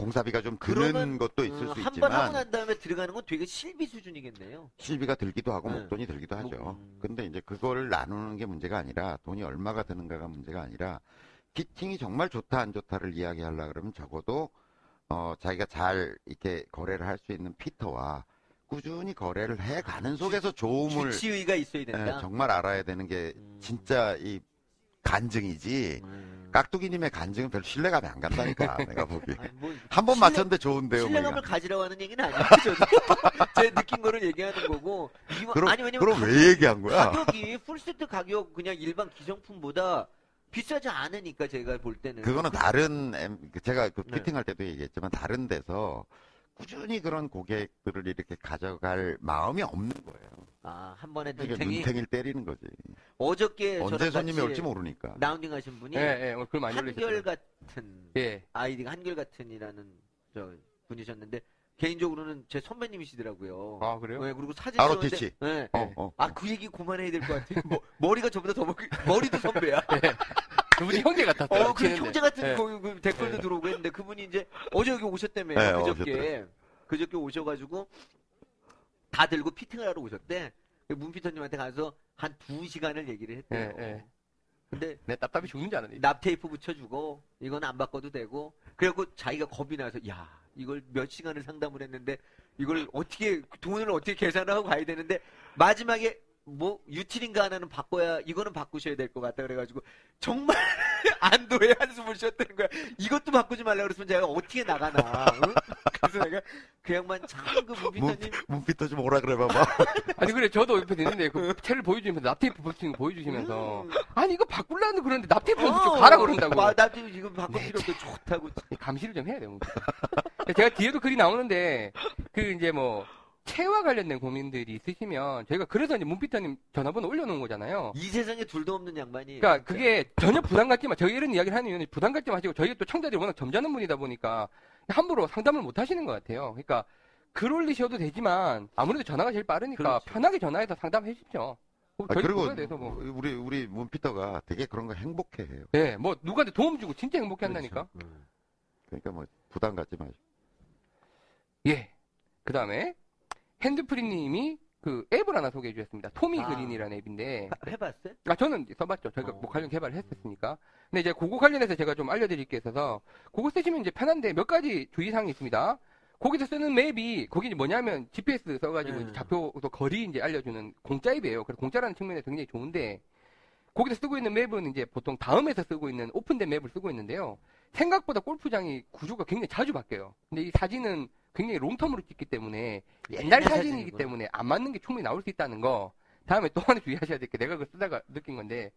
공사비가 좀 드는 그러면, 것도 있을 수한번 하고 있지만 난 다음에 들어가는 건 되게 실비 수준이겠네요. 실비가 들기도 하고 네. 목돈이 들기도 하죠. 목- 음. 근데 이제 그거를 나누는 게 문제가 아니라 돈이 얼마가 드는가가 문제가 아니라 피팅이 정말 좋다 안 좋다를 이야기하려 그러면 적어도 어 자기가 잘 이렇게 거래를 할 수 있는 fitter와 꾸준히 거래를 해 가는 속에서 좋음을 주치의가 있어야 예, 된다. 정말 알아야 되는 게 음. 진짜 이 간증이지 음. 깍두기님의 간증은 별 신뢰감이 안 간다니까 내가 보기 뭐 한번 신뢰- 맞췄는데 좋은데요 뭐 신뢰감을 이거. 가지라고 하는 얘기는 아니에요. 저도 제 느낀 거를 얘기하는 거고. 이거- 그럼, 아니 왜냐면 그럼 가- 왜 얘기한 거야 가격이 풀세트 가격 그냥 일반 기성품보다 비싸지 않으니까 제가 볼 때는 그거는 그- 다른 엠- 제가 그 네. 피팅할 때도 얘기했지만 다른 데서 꾸준히 그런 고객들을 이렇게 가져갈 마음이 없는 거예요. 아, 한 번에 그러니까 눈탱이 눈탱이를 때리는 거지. 어저께 언제 손님이 올지 모르니까. 라운딩 하신 분이 예, 예, 오늘 글 많이 한결 올리셨어요. 같은 예. 아이디가 한결 같은이라는 저 분이셨는데 개인적으로는 제 선배님이시더라고요. 아, 그래요? 네, 그리고 사진 바로 티치. 네. 어, 어. 아, 그 얘기 그만해야 될 것 같아요. 뭐, 머리가 저보다 더, 먹- 머리도 선배야. 그분이 형제 같았어요. 어, 그. 형제 같은 예. 그, 그 댓글도 네. 들어오고 했는데 그분이 이제 어제 여기 오셨다며요. 네, 그저께. 오셨더라고요. 그저께 오셔가지고 다 들고 피팅을 하러 오셨대. 그 문피터님한테 가서 한 두 시간을 얘기를 했대요. 예, 예. 근데 내 답답이 죽는 줄 알았네. 납 테이프 붙여주고 이건 안 바꿔도 되고 그래갖고 자기가 겁이 나서 야 이걸 몇 시간을 상담을 했는데 이걸 어떻게 돈을 어떻게 계산을 하고 가야 되는데 마지막에 뭐 유틸인가 하나는 바꿔야 이거는 바꾸셔야 될 것 같다 그래가지고 정말 안도의 한숨을 쉬었다는 거야. 이것도 바꾸지 말라 그랬으면 제가 어떻게 나가나. 응? 그래서 내가 그 양반 참그 문비타님 문피터 좀 오라 그래 봐봐. 아니 그래 저도 옆에 있는데 그 채를 보여주면서 납테이프 붙이는 거 보여주시면서 음. 아니 이거 바꾸려는 그러는데 납테이프 어, 붙이고 가라 그런다고 와, 나 지금 이거 바꿀 네, 필요 없고 좋다고. 감시를 좀 해야 돼요. 뭐. 제가 뒤에도 글이 나오는데 그 이제 뭐 채와 관련된 고민들이 있으시면 저희가 그래서 이제 문피터님 전화번호 올려놓은 거잖아요. 이 세상에 둘도 없는 양반이. 그러니까 진짜. 그게 전혀 부담 갖지 마. 저희 이런 이야기를 하는 이유는 부담 갖지 마시고 저희가 또 청자들이 워낙 점잖은 분이다 보니까 함부로 상담을 못 하시는 것 같아요. 그러니까 글 올리셔도 되지만 아무래도 전화가 제일 빠르니까 그렇죠. 편하게 전화해서 상담해 주십시오. 뭐 아, 저희 그리고 뭐, 우리 우리 문피터가 되게 그런 거 행복해해요. 예, 뭐 누구한테 도움 주고 진짜 행복해 한다니까. 음. 그러니까 뭐 부담 갖지 마시고. 예. 그 다음에 핸드프리님이 그 앱을 하나 소개해 주셨습니다. 토미 아. 그린이라는 앱인데 하- 해봤어요? 아, 저는 써봤죠. 저희가 어. 뭐 관련 개발을 했었으니까. 근데 이제 그거 관련해서 제가 좀 알려드릴 게 있어서, 그거 쓰시면 이제 편한데 몇 가지 주의사항이 있습니다. 거기서 쓰는 맵이, 거기 뭐냐면 GPS 써가지고 네. 좌표, 또 거리 이제 알려주는 공짜 앱이에요. 그래서 공짜라는 측면에서 굉장히 좋은데, 거기서 쓰고 있는 맵은 이제 보통 다음에서 쓰고 있는 오픈된 맵을 쓰고 있는데요. 생각보다 골프장이 구조가 굉장히 자주 바뀌어요. 근데 이 사진은 굉장히 long term으로 찍기 때문에 옛날 옛날 사진이기 사진이구나. 때문에 안 맞는 게 충분히 나올 수 있다는 거. 다음에 또 하나 주의하셔야 될 게 내가 그거 쓰다가 느낀 건데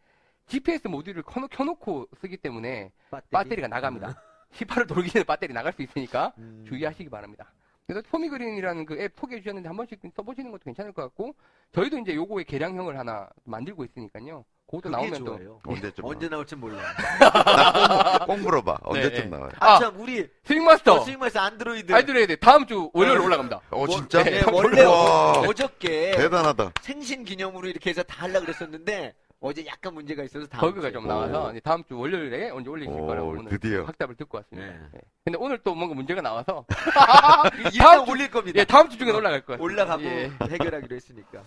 GPS 모듈을 켜놓, 켜놓고 쓰기 때문에 배터리 가 나갑니다. 18을 돌기 전에 배터리 나갈 수 있으니까 음. 주의하시기 바랍니다. 그래서 포미그린이라는 그 앱 소개해 주셨는데 한 번씩 써보시는 것도 괜찮을 것 같고 저희도 이제 요거의 개량형을 하나 만들고 있으니까요. 그것도 나오면 또 좋아요. 언제쯤 언제 나올지 몰라. 나와? 꼭 물어봐. 언제쯤 네. 나와요? 아, 아, 참, 우리, 스윙마스터 어, 스윙마스터 안드로이드. 아이들에야 다음 주 월요일 올라갑니다. 어 뭐- 진짜? 네, 원래 와, 어저께 대단하다. 생신 기념으로 이렇게 해서 다 하려고 그랬었는데, 어제 약간 문제가 있어서 다음 주에. 좀 나와서 이제 다음 주 월요일에 언제 올리실 오, 거라고 오늘 드디어. 확답을 듣고 왔습니다. 네. 네. 근데 오늘 또 뭔가 문제가 나와서 다음 주- 올릴 겁니다. 예, 다음 주 중에 올라갈 것 같습니다. 올라가고 예. 해결하기로 했으니까.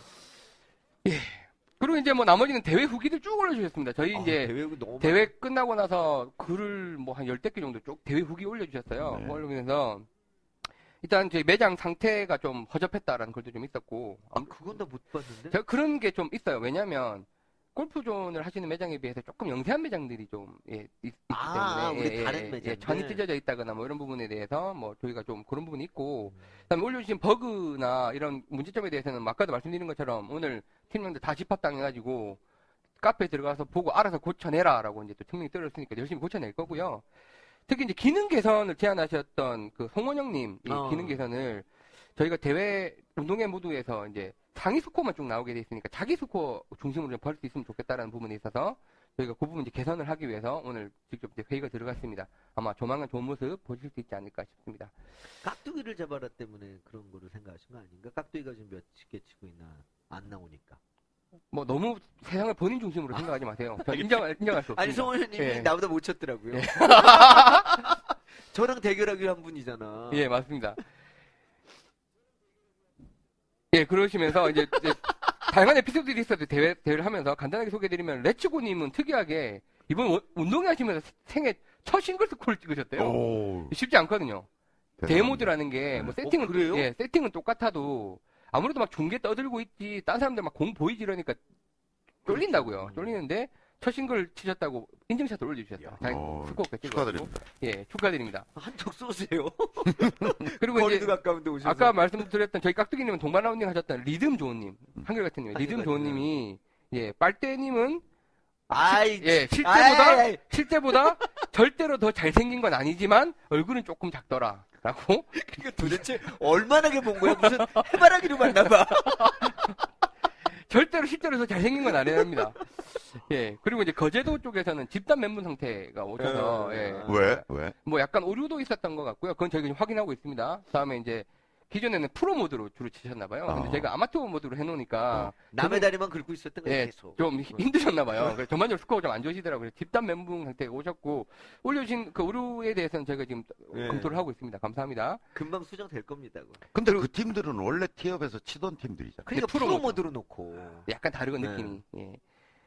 그리고 이제 뭐 나머지는 대회 후기들 쭉 올려주셨습니다. 저희 이제 아, 대회가 너무 대회 끝나고 나서 글을 뭐 한 열댓 개 정도 쭉 대회 후기 올려주셨어요. 네. 뭐 올리면서 일단 저희 매장 상태가 좀 허접했다라는 글도 좀 있었고 많- 아, 그건 다 못 봤는데? 제가 그런 게 좀 있어요. 왜냐하면 골프존을 하시는 매장에 비해서 조금 영세한 매장들이 좀 예, 있, 기 아, 때문에 우리 예, 다른 예, 매장들. 예, 전이 찢어져 있다거나 뭐 이런 부분에 대해서 뭐 저희가 좀 그런 부분이 있고 음. 그다음에 올려주신 버그나 이런 문제점에 대해서는 아까도 말씀드린 것처럼 오늘 팀명들 다 집합당해가지고 카페에 들어가서 보고 알아서 고쳐내라라고 이제 또 증명이 떨어졌으니까 열심히 고쳐낼 거고요. 특히 이제 기능 개선을 제안하셨던 그 송원영님 이 어. 기능 개선을 저희가 대회 운동회 모두에서 이제 상위 스코어만 쭉 나오게 돼 있으니까 자기 스코어 중심으로 볼 수 있으면 좋겠다라는 부분에 있어서 저희가 그 부분 이제 개선을 하기 위해서 오늘 직접 이제 회의가 들어갔습니다. 아마 조만간 좋은 모습 보실 수 있지 않을까 싶습니다. 깍두기를 잡아라 때문에 그런 거를 생각하신 거 아닌가? 깍두기가 지금 몇십 개 치고 있나 안 나오니까. 뭐 너무 세상을 본인 중심으로 생각하지 마세요. 전 인정할, 인정할 수 없습니다. 아니 성원님이 예. 나보다 못 쳤더라고요. 저랑 대결하기로 한 분이잖아. 예, 맞습니다. 예, 그러시면서 이제, 이제 다양한 에피소드들이 있어도 대회, 대회를 하면서 간단하게 소개해드리면 레츠고님은 특이하게 이번 원- 운동회 하시면서 생애 첫 싱글 스코어를 찍으셨대요. 오, 쉽지 않거든요. 대단합니다. 대회 모드라는 게 뭐 네. 세팅은 어, 그래요? 예, 세팅은 똑같아도 아무래도 막 중계 떠들고 있지 딴 사람들 막 공 보이지 이러니까 쫄린다고요. 그렇죠. 쫄리는데 첫 싱글 치셨다고 인증샷을 올려주셨어요. 어, 찍어가지고. 축하드립니다. 예, 축하드립니다. 한턱 쏘세요. 그리고 거리도 이제 가까운데 오셔서. 아까 말씀드렸던 저희 깍두기님은 동반 라운딩 하셨던 리듬 좋은님 음. 한결같은 님 리듬 좋은님이 예 빨대님은 아이, 예 실제보다 아이, 아이. 실제보다 절대로 더 잘생긴 건 아니지만 얼굴은 조금 작더라 라고 그러니까 도대체 얼마나 본 거야? 무슨 해바라기로 만나봐. 절대로 실제로 더 잘생긴 건 아니랍니다. 예 그리고 이제 거제도 쪽에서는 집단 멘붕 상태가 오셔서 음. 예, 왜? 왜? 뭐 약간 오류도 있었던 것 같고요. 그건 저희가 지금 확인하고 있습니다. 다음에 이제 기존에는 프로 모드로 주로 치셨나봐요. 근데 어. 저희가 아마추어 모드로 해놓으니까 남의 다리만 긁고 있었던 예, 계속. 좀 히- 힘드셨나봐요. 그래서 전반적으로 스코어 좀안 좋으시더라고요. 집단 멘붕 상태에 오셨고, 올려주신 그 오류에 대해서는 저희가 지금 예. 검토를 하고 있습니다. 감사합니다. 금방 수정될 겁니다. 그거. 근데 그 팀들은 원래 티업에서 치던 팀들이잖아. 그러니까 프로 프로 모드. 모드로 놓고. 약간 다르건 네. 느낌이. 예.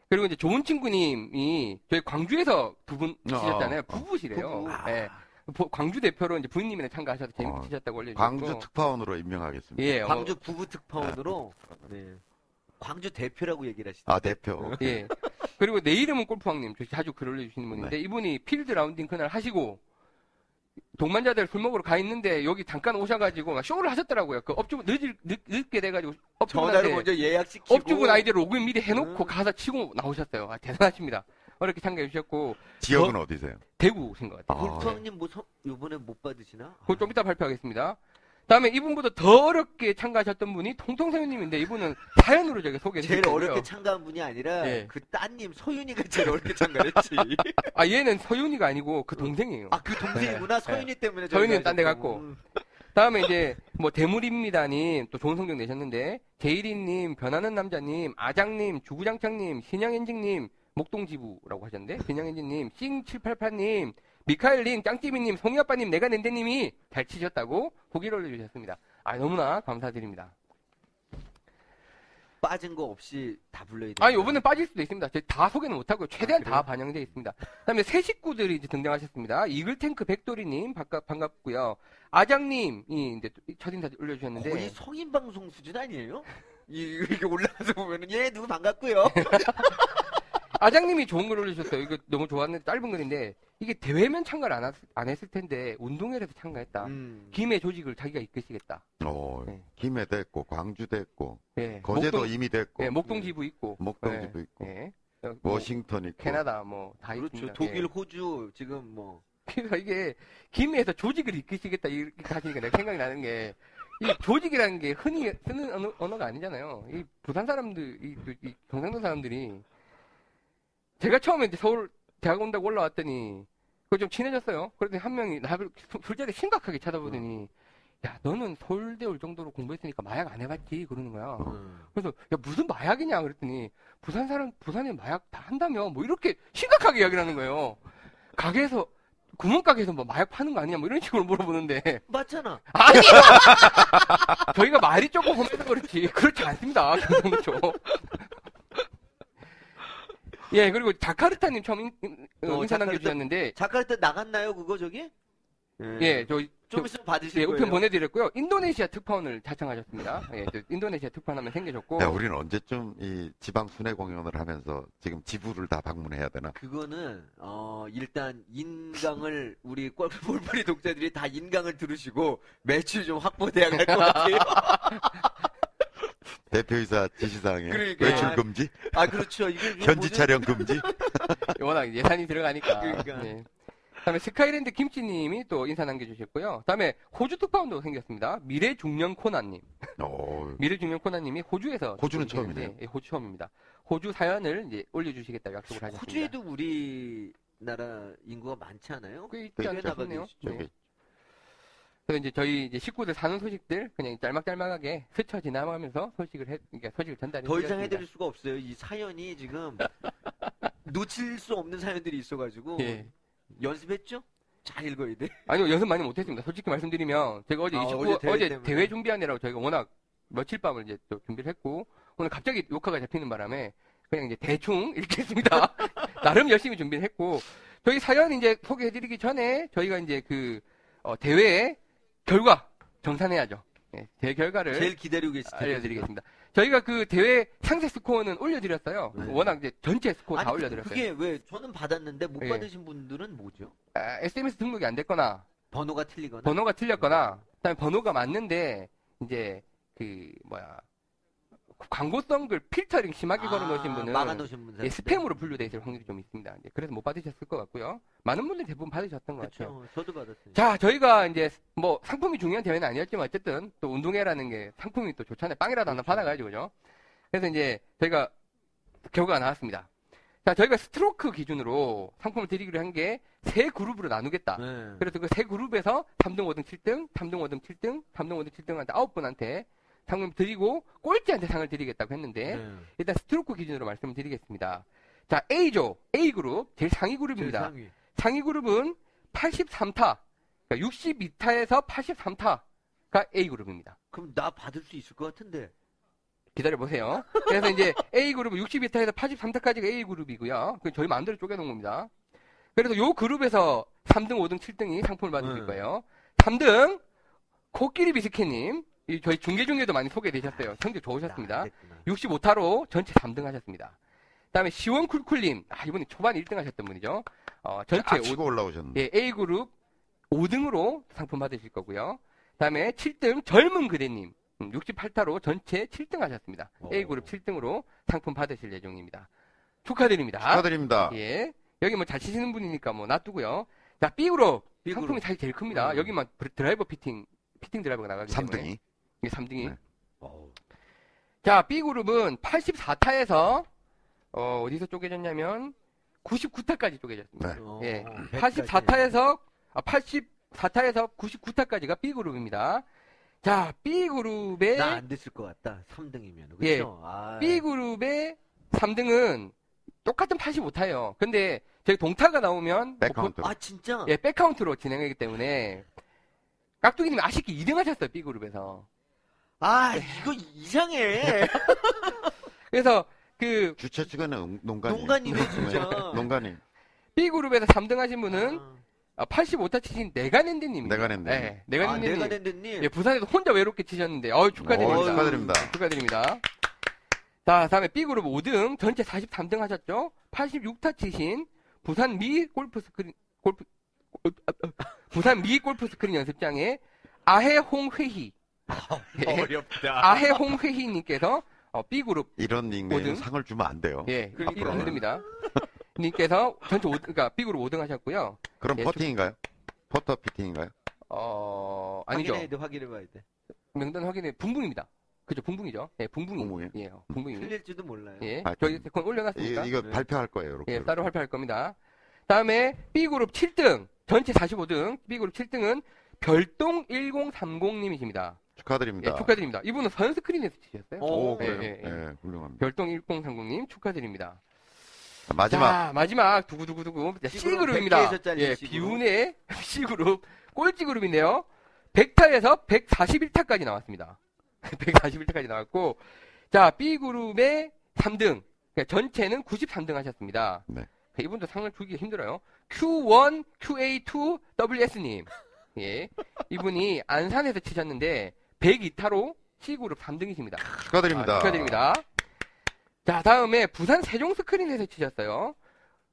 그리고 이제 좋은 친구님이 저희 광주에서 두 분 치셨잖아요. 어, 어. 부부시래요. 부부. 예. 보- 광주 대표로 이제 부인님이랑 참가하셔서 재밌게 어, 올려주셨고. 광주 특파원으로 임명하겠습니다. 예, 어, 광주 부부 특파원으로. 네. 광주 대표라고 얘기를 하시죠. 아, 대표. 예. 그리고 내 이름은 골프왕님 자주 글 올려주시는 분인데 네. 이분이 필드 라운딩 그날 하시고 동반자들 술 먹으러 가 있는데 여기 잠깐 오셔가지고 막 쇼를 하셨더라고요. 그 업주분 늦을 늦, 늦게 돼가지고 전화를 업주분한테 먼저 예약시키고 업주분 아이디로 로그인 미리 해놓고 음. 가서 치고 나오셨어요. 아, 대단하십니다. 어렵게 참가해 주셨고 지역은 어디세요? 대구신 것 같아요. 아, 골프왕님 뭐 선- 요번에 못 받으시나? 그걸 좀 이따 발표하겠습니다. 다음에 이분보다 더 어렵게 참가하셨던 분이 통통사유님인데 이분은 사연으로 저기 소개해 제일 주셨고요. 어렵게 참가한 분이 아니라 예. 그 따님 서윤이가 제일 어렵게 참가했지. 아 얘는 서윤이가 아니고 그 동생이에요. 아 그 동생이구나 네. 서윤이 때문에 서윤이는 저희가 딴데 하셨고. 갔고. 음. 다음에 이제 뭐 대물입니다님 또 좋은 성적 내셨는데 제이리님 변하는 남자님 아장님 주구장창님 신양엔징님 목동지부라고 하셨는데 신양엔징님 싱788님 미카엘님 짱찌미님 송이아빠님 내가 낸데님이 잘 치셨다고 후기를 올려주셨습니다. 아 너무나 감사드립니다. 빠진 거 없이 다 불러야 돼. 아 요번엔 빠질 수도 있습니다. 다 소개는 못하고 최대한 아, 다? 반영되어 있습니다. 그 다음에 새 식구들이 이제 등장하셨습니다. 이글탱크 백돌이님 반갑, 반갑 고요. 아장님이 이제 첫 인사 올려주셨는데 거의 성인 방송 수준 아니에요? 이- 이렇게 올라가서 보면은 얘 누구 반갑고요. 아장님이 좋은 글 올려주셨어요. 이거 너무 좋았는데 짧은 글인데 이게 대회면 참가를 안, 했, 안 했을 텐데 운동회에서 참가했다. 음. 김해 조직을 자기가 이끄시겠다. 어, 네. 김해 됐고, 광주 됐고, 예. 거제도 목동, 이미 됐고, 예, 목동지부 있고 목동지도 예, 있고, 예. 뭐, 워싱턴 있고. 캐나다 뭐다 그렇죠. 있습니다. 독일, 예. 호주 지금 뭐 그래서 이게 김해에서 조직을 이끄시겠다 이렇게 하시니까 내가 생각이 나는 게 이 조직이라는 게 흔히 쓰는 언어, 언어가 아니잖아요. 이 부산 사람들, 이, 이- 이 경상도 사람들이 제가 처음에 이제 서울 대학 온다고 올라왔더니 그거 좀 친해졌어요. 그랬더니 한 명이 나를 술- 술자리 심각하게 쳐다보더니 야 너는 서울대 올 정도로 공부했으니까 마약 안 해봤지 그러는 거야. 음. 그래서 야 무슨 마약이냐 그랬더니 부산 사람 부산에 마약 다 한다며 뭐 이렇게 심각하게 이야기를 하는 거예요. 가게에서 구멍가게에서 뭐 마약 파는 거 아니냐 뭐 이런 식으로 물어보는데 맞잖아. 아니요 저희가 말이 조금 험해서 그렇지 그렇지 않습니다 쪽. 예 그리고 자카르타님 처음 인, 인, 어, 인사 자카르타- 남겨주셨는데 자카르타 나갔나요 그거 저기? 예 저희 좀 있으면 받으실 예, 거예요. 우편 보내드렸고요 인도네시아 특파원을 자청하셨습니다 예저 인도네시아 특파원 하면 생겨졌고 야, 우리는 언제쯤 이 지방 순회 공연을 하면서 지금 지부를 다 방문해야 되나? 그거는 어 일단 인강을 우리 골프 볼거리 독자들이 다 인강을 들으시고 매출 좀 확보돼야 할 것 같아요. 대표이사 지시사항에 그러니까. 외출 금지, 아 그렇죠. 이게 이거 현지 뭐죠? 촬영 금지. 워낙 예산이 들어가니까. 그러니까. 예. 다음에 스카이랜드 김치님이 또 인사 남겨주셨고요. 다음에 호주 특파원도 생겼습니다. 미래 중년 코나님. 어, 미래 중년 코나님이 호주에서 호주는 처음이네요. 예, 호주 처음입니다. 호주 사연을 이제 올려주시겠다고 약속을 하셨습니다. 호주에도 우리나라 인구가 많지 않아요? 꽤 있지 꽤 않나. 네. 저기 그래서 이제 저희 이제 식구들 사는 소식들 그냥 짤막짤막하게 스쳐 지나가면서 소식을 해, 그러니까 소식을 전달해 더 이상. 해드릴 수가 없어요. 이 사연이 지금 놓칠 수 없는 사연들이 있어가지고 예. 연습했죠? 잘 읽어야 돼. 아니요, 연습 많이 못했습니다. 솔직히 말씀드리면, 제가 어제 아, 29, 어제 어제, 대회 대회, 때문에. 준비하느라고 저희가 워낙 며칠 밤을 이제 또 준비를 했고, 오늘 갑자기 녹화가 잡히는 바람에, 그냥 이제 대충 읽겠습니다. 나름 열심히 준비를 했고, 저희 사연 이제 소개해드리기 전에, 저희가 이제 그, 어, 대회 결과, 정산해야죠. 예, 대 결과를. 제일 기다리고 텐데. 알려드리겠습니다. 저희가 그 대회 상세 스코어는 올려드렸어요. 네. 워낙 이제 전체 스코어 다 아니, 올려드렸어요. 그게 왜 저는 받았는데 못 예. 받으신 분들은 뭐죠? 아, SMS 등록이 안 됐거나, 번호가 틀리거나. 번호가 틀렸거나, 그다음에 번호가 맞는데 이제 그 뭐야 광고성 글 필터링 심하게 걸어놓으신 분은 막아놓으신 분들. 예, 스팸으로 분류돼 있을 확률이 좀 있습니다. 이제 그래서 못 받으셨을 것 같고요. 많은 분들이 대부분 받으셨던 것 같아요. 그렇죠. 저도 받았어요. 자, 저희가 이제 뭐 상품이 중요한 대회는 아니었지만 어쨌든 또 운동회라는 게 상품이 또 좋잖아요. 빵이라도 하나. 받아가지고 그죠? 그래서 이제 저희가 결과가 나왔습니다. 자, 저희가 스트로크 기준으로 상품을 드리기로 한 게 세 그룹으로 나누겠다. 네. 그래서 그 세 그룹에서 3등, 5등, 7등, 3등, 5등, 7등, 3등, 5등, 7등한테 9분한테 상금 드리고 꼴찌한테 상을 드리겠다고 했는데 네. 일단 스트로크 기준으로 말씀을 드리겠습니다. 자, A조, A그룹, 제일 상위 제일 그룹입니다. 상위. 상위 그룹은 83타, 그러니까 62타에서 83타가 A그룹입니다. 그럼 나 받을 수 있을 것 같은데. 기다려 보세요. 그래서 이제 A그룹은 62타에서 83타까지가 A그룹이고요. 그 저희 마음대로 쪼개놓은 겁니다. 그래서 요 그룹에서 3등, 5등, 7등이 상품을 받으실 네. 거예요. 3등, 코끼리 비스켓님. 이 저희 중계 중에도 많이 소개되셨어요. 성적 좋으셨습니다. 아, 됐구나. 65타로 전체 3등 하셨습니다. 그다음에 시원쿨쿨님, 아 이분이 초반 1등 하셨던 분이죠. 어, 전체 아, 오- 치고 올라오셨는데. 예, A그룹 5등으로 상품 받으실 거고요. 그다음에 7등 젊은 그대님 68타로 전체 7등 하셨습니다. 오. A그룹 7등으로 상품 받으실 예정입니다. 축하드립니다. 축하드립니다. 예. 여기 뭐 잘 치시는 분이니까 뭐 놔두고요. 자, B그룹 B그룹. 상품이 사실 제일 큽니다. 음. 여기만 드라이버 피팅 피팅 드라이버가 나가기 때문에 3등 이. 이게 3등이. 네. 자, B그룹은 84타에서 어, 어디서 쪼개졌냐면 99타까지 쪼개졌습니다. 네. 어, 예. 100까지. 84타에서 아, 84타에서 99타까지가 B그룹입니다. 자, B그룹의 나 안 됐을 것 같다. 3등이면. 예. 그렇죠? 아, B그룹의 3등은 똑같은 85타예요. 근데 저희 동타가 나오면 back count. 아, 진짜? 예, back count로 진행하기 때문에 깍두기님이 아쉽게 2등 하셨어요, B그룹에서. 아, 이거 이상해. 그래서 그 주최 측은 응- 농간이. 농간이네, 진짜. 농간이. B그룹에서 3등 하신 분은 아, 85타 치신 내가낸데님입니다. 내가낸데. 네, 아, 내가낸데님. 내가 낸데님. 예, 부산에서 혼자 외롭게 치셨는데, 어유 축하드립니다. 어, 축하드립니다. 축하드립니다. 자, 다음에 B그룹 5등, 전체 43등 하셨죠? 86타 치신 부산 미 골프 스크린, 골프, 골- 아, 아, 부산 미 골프 스크린 연습장에 아해홍 회희. 예, 어렵다. 아해 홍 회희님께서 어, B그룹, 이런 닉네임 오등? 상을 주면 안 돼요. 예, 그러니까. 이거 힘듭니다. 님께서 전체 5, 그러니까 B그룹 5등 하셨고요. 그럼 예, 퍼팅인가요? 퍼터 피팅인가요? 어, 아니죠. 확인해야 돼, 확인해봐야 돼. 명단 확인해, 붕붕입니다. 그죠, 붕붕이죠. 예, 붕붕이. 붕붕이요? 예, 붕붕이. 틀릴지도 몰라요. 예, 아, 저희 세컨 올려놨으니까. 이, 이거 네. 발표할 거예요. 이렇게. 예, 따로 발표할 겁니다. 다음에 B그룹 7등, 전체 45등, B그룹 7등은 별동 1030님이십니다. 축하드립니다. 예, 축하드립니다. 이분은 선스크린에서 치셨어요. 어, 오, 그래요? 예, 예, 예, 예. 훌륭합니다. 별동 1030님 축하드립니다. 마지막. 자, 마지막 두구두구두구 자, C그룹 C그룹입니다. 100개 에서 예. 비운의 C그룹 꼴찌 그룹인데요. 100타에서 141타까지 나왔습니다. 141타까지 나왔고 자, B그룹의 3등. 그러니까 전체는 93등 하셨습니다. 네. 이분도 상을 주기 힘들어요. Q1, QA2, WS님. 예. 이분이 안산에서 치셨는데 102타로 C그룹 3등이십니다. 축하드립니다. 아, 축하드립니다. 자, 다음에 부산 세종 스크린에서 치셨어요.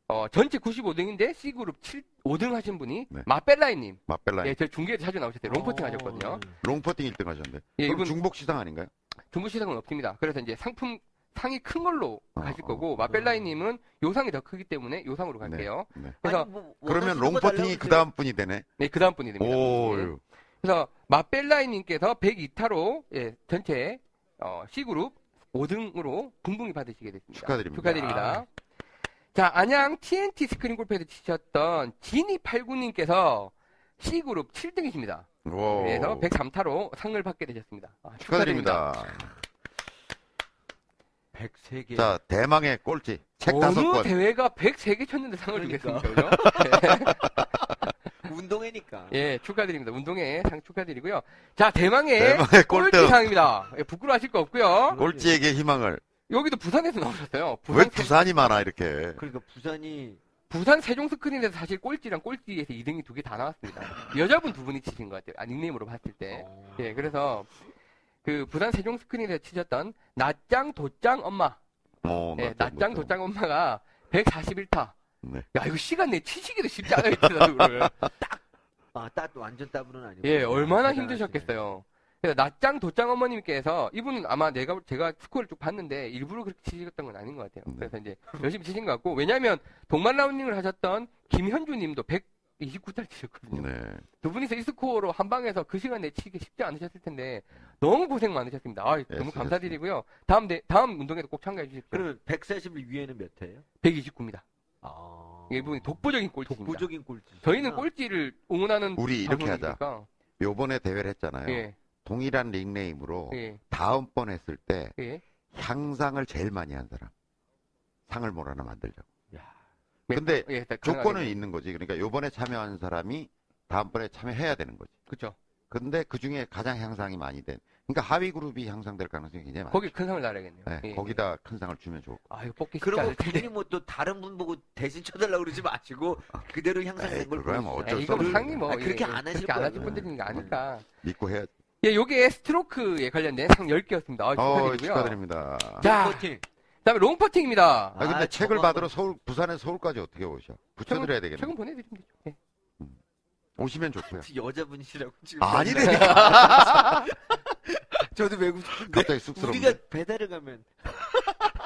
어, 전체 95등인데 C그룹 7, 5등 하신 분이 네. 마벨라이님. 맛벨라인. 예, 저 중계에 자주 나오셨어요. 롱포팅 어, 하셨거든요. 롱퍼팅 1등 하셨는데. 예, 이분 중복 시장 아닌가요? 중부 시상은 없습니다. 그래서 이제 상품 상이 큰 걸로 어, 가실 어, 거고 어. 마벨라이님은 요상이 더 크기 때문에 요상으로 갈게요. 네. 그래서 아니, 뭐, 그러면 달라고 그 다음 분이 되네. 네, 그 다음 분이 됩니다. 오, 예. 그래서 마벨라이님께서 102타로 예, 전체 어, C그룹 5등으로 붕붕이 받으시게 됐습니다. 축하드립니다. 축하드립니다. 자, 안양 TNT 스크린 골프에서 치셨던 지니89님께서 C그룹 7등이십니다. 오. 그래서 103타로 상을 받게 되셨습니다. 아, 축하드립니다. 103개. 자, 대망의 꼴찌. 책 어느 권. 대회가 103개 쳤는데 상을 그러니까. 주겠습니까? 그죠? 운동회니까. 예, 축하드립니다. 운동회 상 축하드리고요. 자, 대망의, 대망의 꼴등. 꼴찌상입니다. 예, 부끄러워하실 거 없고요. 꼴찌에게 희망을. 여기도 부산에서 나오셨어요. 왜 부산, 세- 부산이 많아, 이렇게. 그러니까 부산이 부산 세종 스크린에서 사실 꼴찌랑 꼴찌에서 2등이 두 개 다 나왔습니다. 여자분 두 분이 치신 것 같아요. 아, 닉네임으로 봤을 때. 어. 예, 그래서 그 부산 세종 스크린에서 치셨던 낮장 도짱 엄마. 어, 예, 맞다. 도짱 엄마가 141타. 네. 야, 이거 시간 내 치시기도 쉽지 않아요, 이거를. 아, 따 완전 따블은 아니고. 예, 얼마나 대단하시네. 힘드셨겠어요. 그래서 낮장 도짱 어머님께서 이분은 아마 내가 제가 스코어를 쭉 봤는데 일부러 그렇게 치셨던 건 아닌 것 같아요. 네. 그래서 이제 열심히 치신 것 같고 왜냐하면 동만 라운딩을 하셨던 김현주님도 129타를 치셨거든요. 네. 두 분이서 이 스코어로 한 방에서 그 시간에 치기 쉽지 않으셨을 텐데 너무 고생 많으셨습니다. 아, 너무. 감사드리고요. 다음 대- 다음 운동에도 꼭 참가해 주십시오. 그러면 140일 위에는 몇 회예요? 129입니다. 아. 이분이 독보적인 꼴찌입니다. 독보적인 꼴찌. 저희는 꼴찌를 응원하는 우리 이렇게 하자. 방송이니까. 요번에 대회를 했잖아요. 예, 동일한 닉네임으로 예, 다음번 했을 때 예. 향상을 제일 많이 한 사람. 상을 뭘 하나 만들자고. 야. 근데 예, 조건은. 있는 거지. 그러니까 요번에 참여한 사람이 다음번에 참여해야 되는 거지. 그쵸. 근데 그 중에 가장 향상이 많이 된. 그러니까 하위 그룹이 향상될 가능성이 굉장히 많아요. 거기 큰 상을 날아야겠네요. 네, 예. 거기다 큰 상을 주면 좋을 것 아, 이거 뽑기 쉽지 그리고 않을 텐데. 괜히 뭐 또 다른 분 보고 대신 쳐달라고 그러지 마시고 그대로 향상된 에이, 걸 그거야 뭐 보여주세요. 어쩔 에이, 수 이거 뭐 없는 상이 뭐 아, 그렇게 예, 안 하실 그렇게 안 하실 거예요. 분들이니까 아니까. 믿고 해야 예, 요게 스트로크에 관련된 상 10개였습니다. 아, 어, 축하드리고요. 축하드립니다. 자, 퍼팅. 그다음에 롱퍼팅입니다. 아, 근데 아, 책을 저거 받으러 서울, 부산에 서울까지 어떻게 오셔? 붙여드려야 되겠네. 최근 보내드리면 되죠. 예. 오시면 좋고요. 여자분이시라고 지금. 아니래. 저도 외국. 갑자기 쑥스럽네. 우리가 배달을 가면.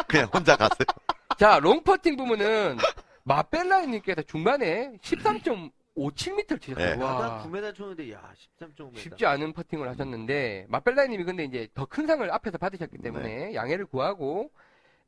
그냥 혼자 가세요. 자, long퍼팅 부분은 마벨라님께서 중반에 13.57m를 치셨어요. 네. 와. 나 9m 쳤는데, 야, 13.5m. 쉽지 않은 퍼팅을 하셨는데 마벨라님이 근데 이제 더 큰 상을 앞에서 받으셨기 때문에 양해를 구하고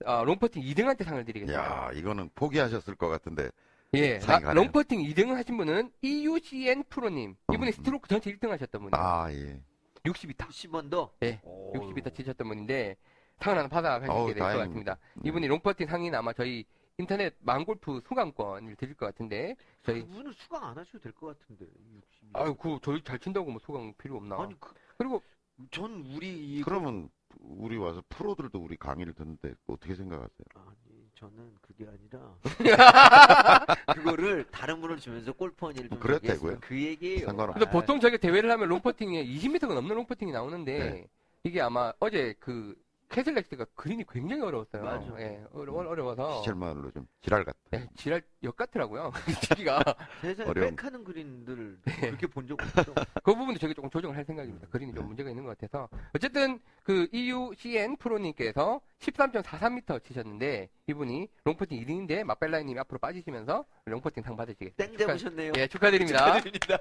어, long퍼팅 2등한테 상을 드리겠습니다. 야, 이거는 포기하셨을 것 같은데. 예, 나- 가네요. long퍼팅 2등을 하신 분은 EUCN 프로님. 이분이 음. 스트로크 전체 1등 하셨던 분이에요. 아, 예. 62타. 10원 더? 예, 오. 62타 치셨던 분인데 상을 하나 받아가시게 될 것. 같습니다. 네. 이분이 롱퍼팅 상인 아마 저희 인터넷 망골프 수강권을 드릴 것 같은데 저희 그분은 수강 안 하셔도 될 것 같은데. 60. 아유 그 저희 잘 친다고 뭐 수강 필요 없나? 아니, 그, 그리고 전 우리 이 그러면 우리 와서 프로들도 우리 강의를 듣는데 어떻게 생각하세요? 아니 저는 그게 아니라 그거를 다른 분을 주면서 골퍼니를 좀 그래도 얘기했으면 되고요. 그 얘기예요. 상관없- 근데 아, 보통 저희가 대회를 하면 롱퍼팅에 20m가 넘는 롱퍼팅이 나오는데 네. 이게 아마 어제 그 캐슬렉스가 그린이 굉장히 어려웠어요. 맞아. 예, 어려, 어려워서 시쳇말로 좀 지랄 같아. 예, 지랄 역 같더라고요. 치기가 세상에 어려움. 백하는 그린들 네. 그렇게 본 적 없어. 그 부분도 저희 조금 조정을 할 생각입니다. 그린이 좀 네. 문제가 있는 것 같아서 어쨌든 그 EUCN 프로님께서 13.43m 치셨는데 이분이 long퍼팅 2등인데 마벨라님이 앞으로 빠지시면서 long퍼팅 상 받으시겠습니다. 땡 잡으셨네요. 예, 축하드립니다. 축하드립니다.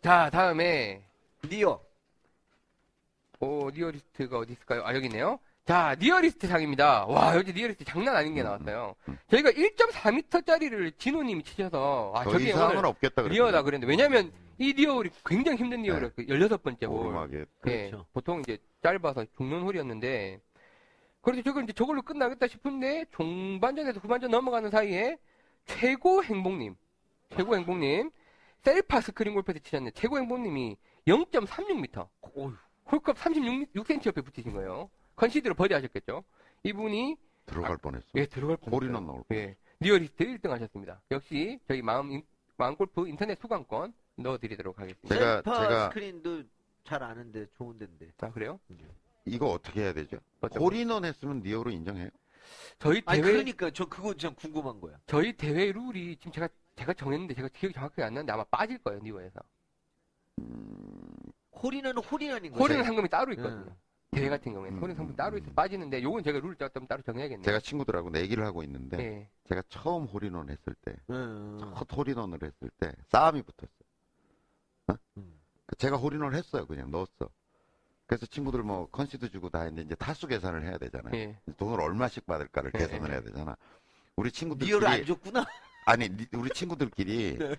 자, 다음에 near. 오, nearest가 어디 있을까요? 아, 여기 있네요. 자, nearest 상입니다. 와, 여기 nearest 장난 아닌 게 음, 나왔어요. 음, 음. 저희가 1.4m짜리를 진호님이 치셔서, 아, 더 저기 이상은 오늘 없겠다 그랬 near다 그랬는데, 왜냐면 이 near홀이 굉장히 힘든 near홀이었 그 16번째 홀. 오르막에 예, 그렇죠. 보통 이제 짧아서 죽는 홀이었는데, 그래서 저걸 이제 저걸로 끝나겠다 싶은데, 종반전에서 후반전 넘어가는 사이에, 최고 행복님, 최고 행복님, 셀파 스크린 골프에서 치셨는데, 최고 행복님이 0.36m, 어휴. 홀컵 36cm 옆에 붙이신 거예요. 컨시드로 버디 하셨겠죠? 이분이, 들어갈 뻔했어. 예, 들어갈 뻔했어요. 나올 뻔. 예, nearest 1등 하셨습니다. 역시, 저희 마음, 인- 마음 골프 인터넷 수강권 넣어드리도록 하겠습니다. 제가- 제가- 스크린도 잘 아는데 좋은 데인데. 자, 그래요? 이거 어떻게 해야 되죠? 홀인원 했으면 near로 인정해요? 저희 아니 대회, 그러니까 저 그거 참 궁금한 거야. 저희 대회 룰이 지금 제가 제가 정했는데 제가 기억이 정확하게 안 나는데 아마 빠질 거예요 near에서 홀인원은 홀인원인 거죠. 홀인 상금이 따로 있거든요 음. 대회 같은 경우에는 음, 홀인 상금이 음, 따로 음. 있어 빠지는데 요건 제가 룰을 좀 따로 정해야겠네요 제가 친구들하고 내기를 하고 있는데 예. 제가 처음 홀인원 했을 때, 음. 첫 홀인원을 했을 때 싸움이 붙었어요. 음. 제가 홀인원 했어요. 그냥 넣었어. 그래서 친구들 뭐 컨시드 주고 다 했는데 이제 타수 계산을 해야 되잖아요. 예. 돈을 얼마씩 받을까를 예, 계산을 예. 해야 되잖아. 우리 친구들끼리 near를 안 줬구나. 아니 니- 우리 친구들끼리 네.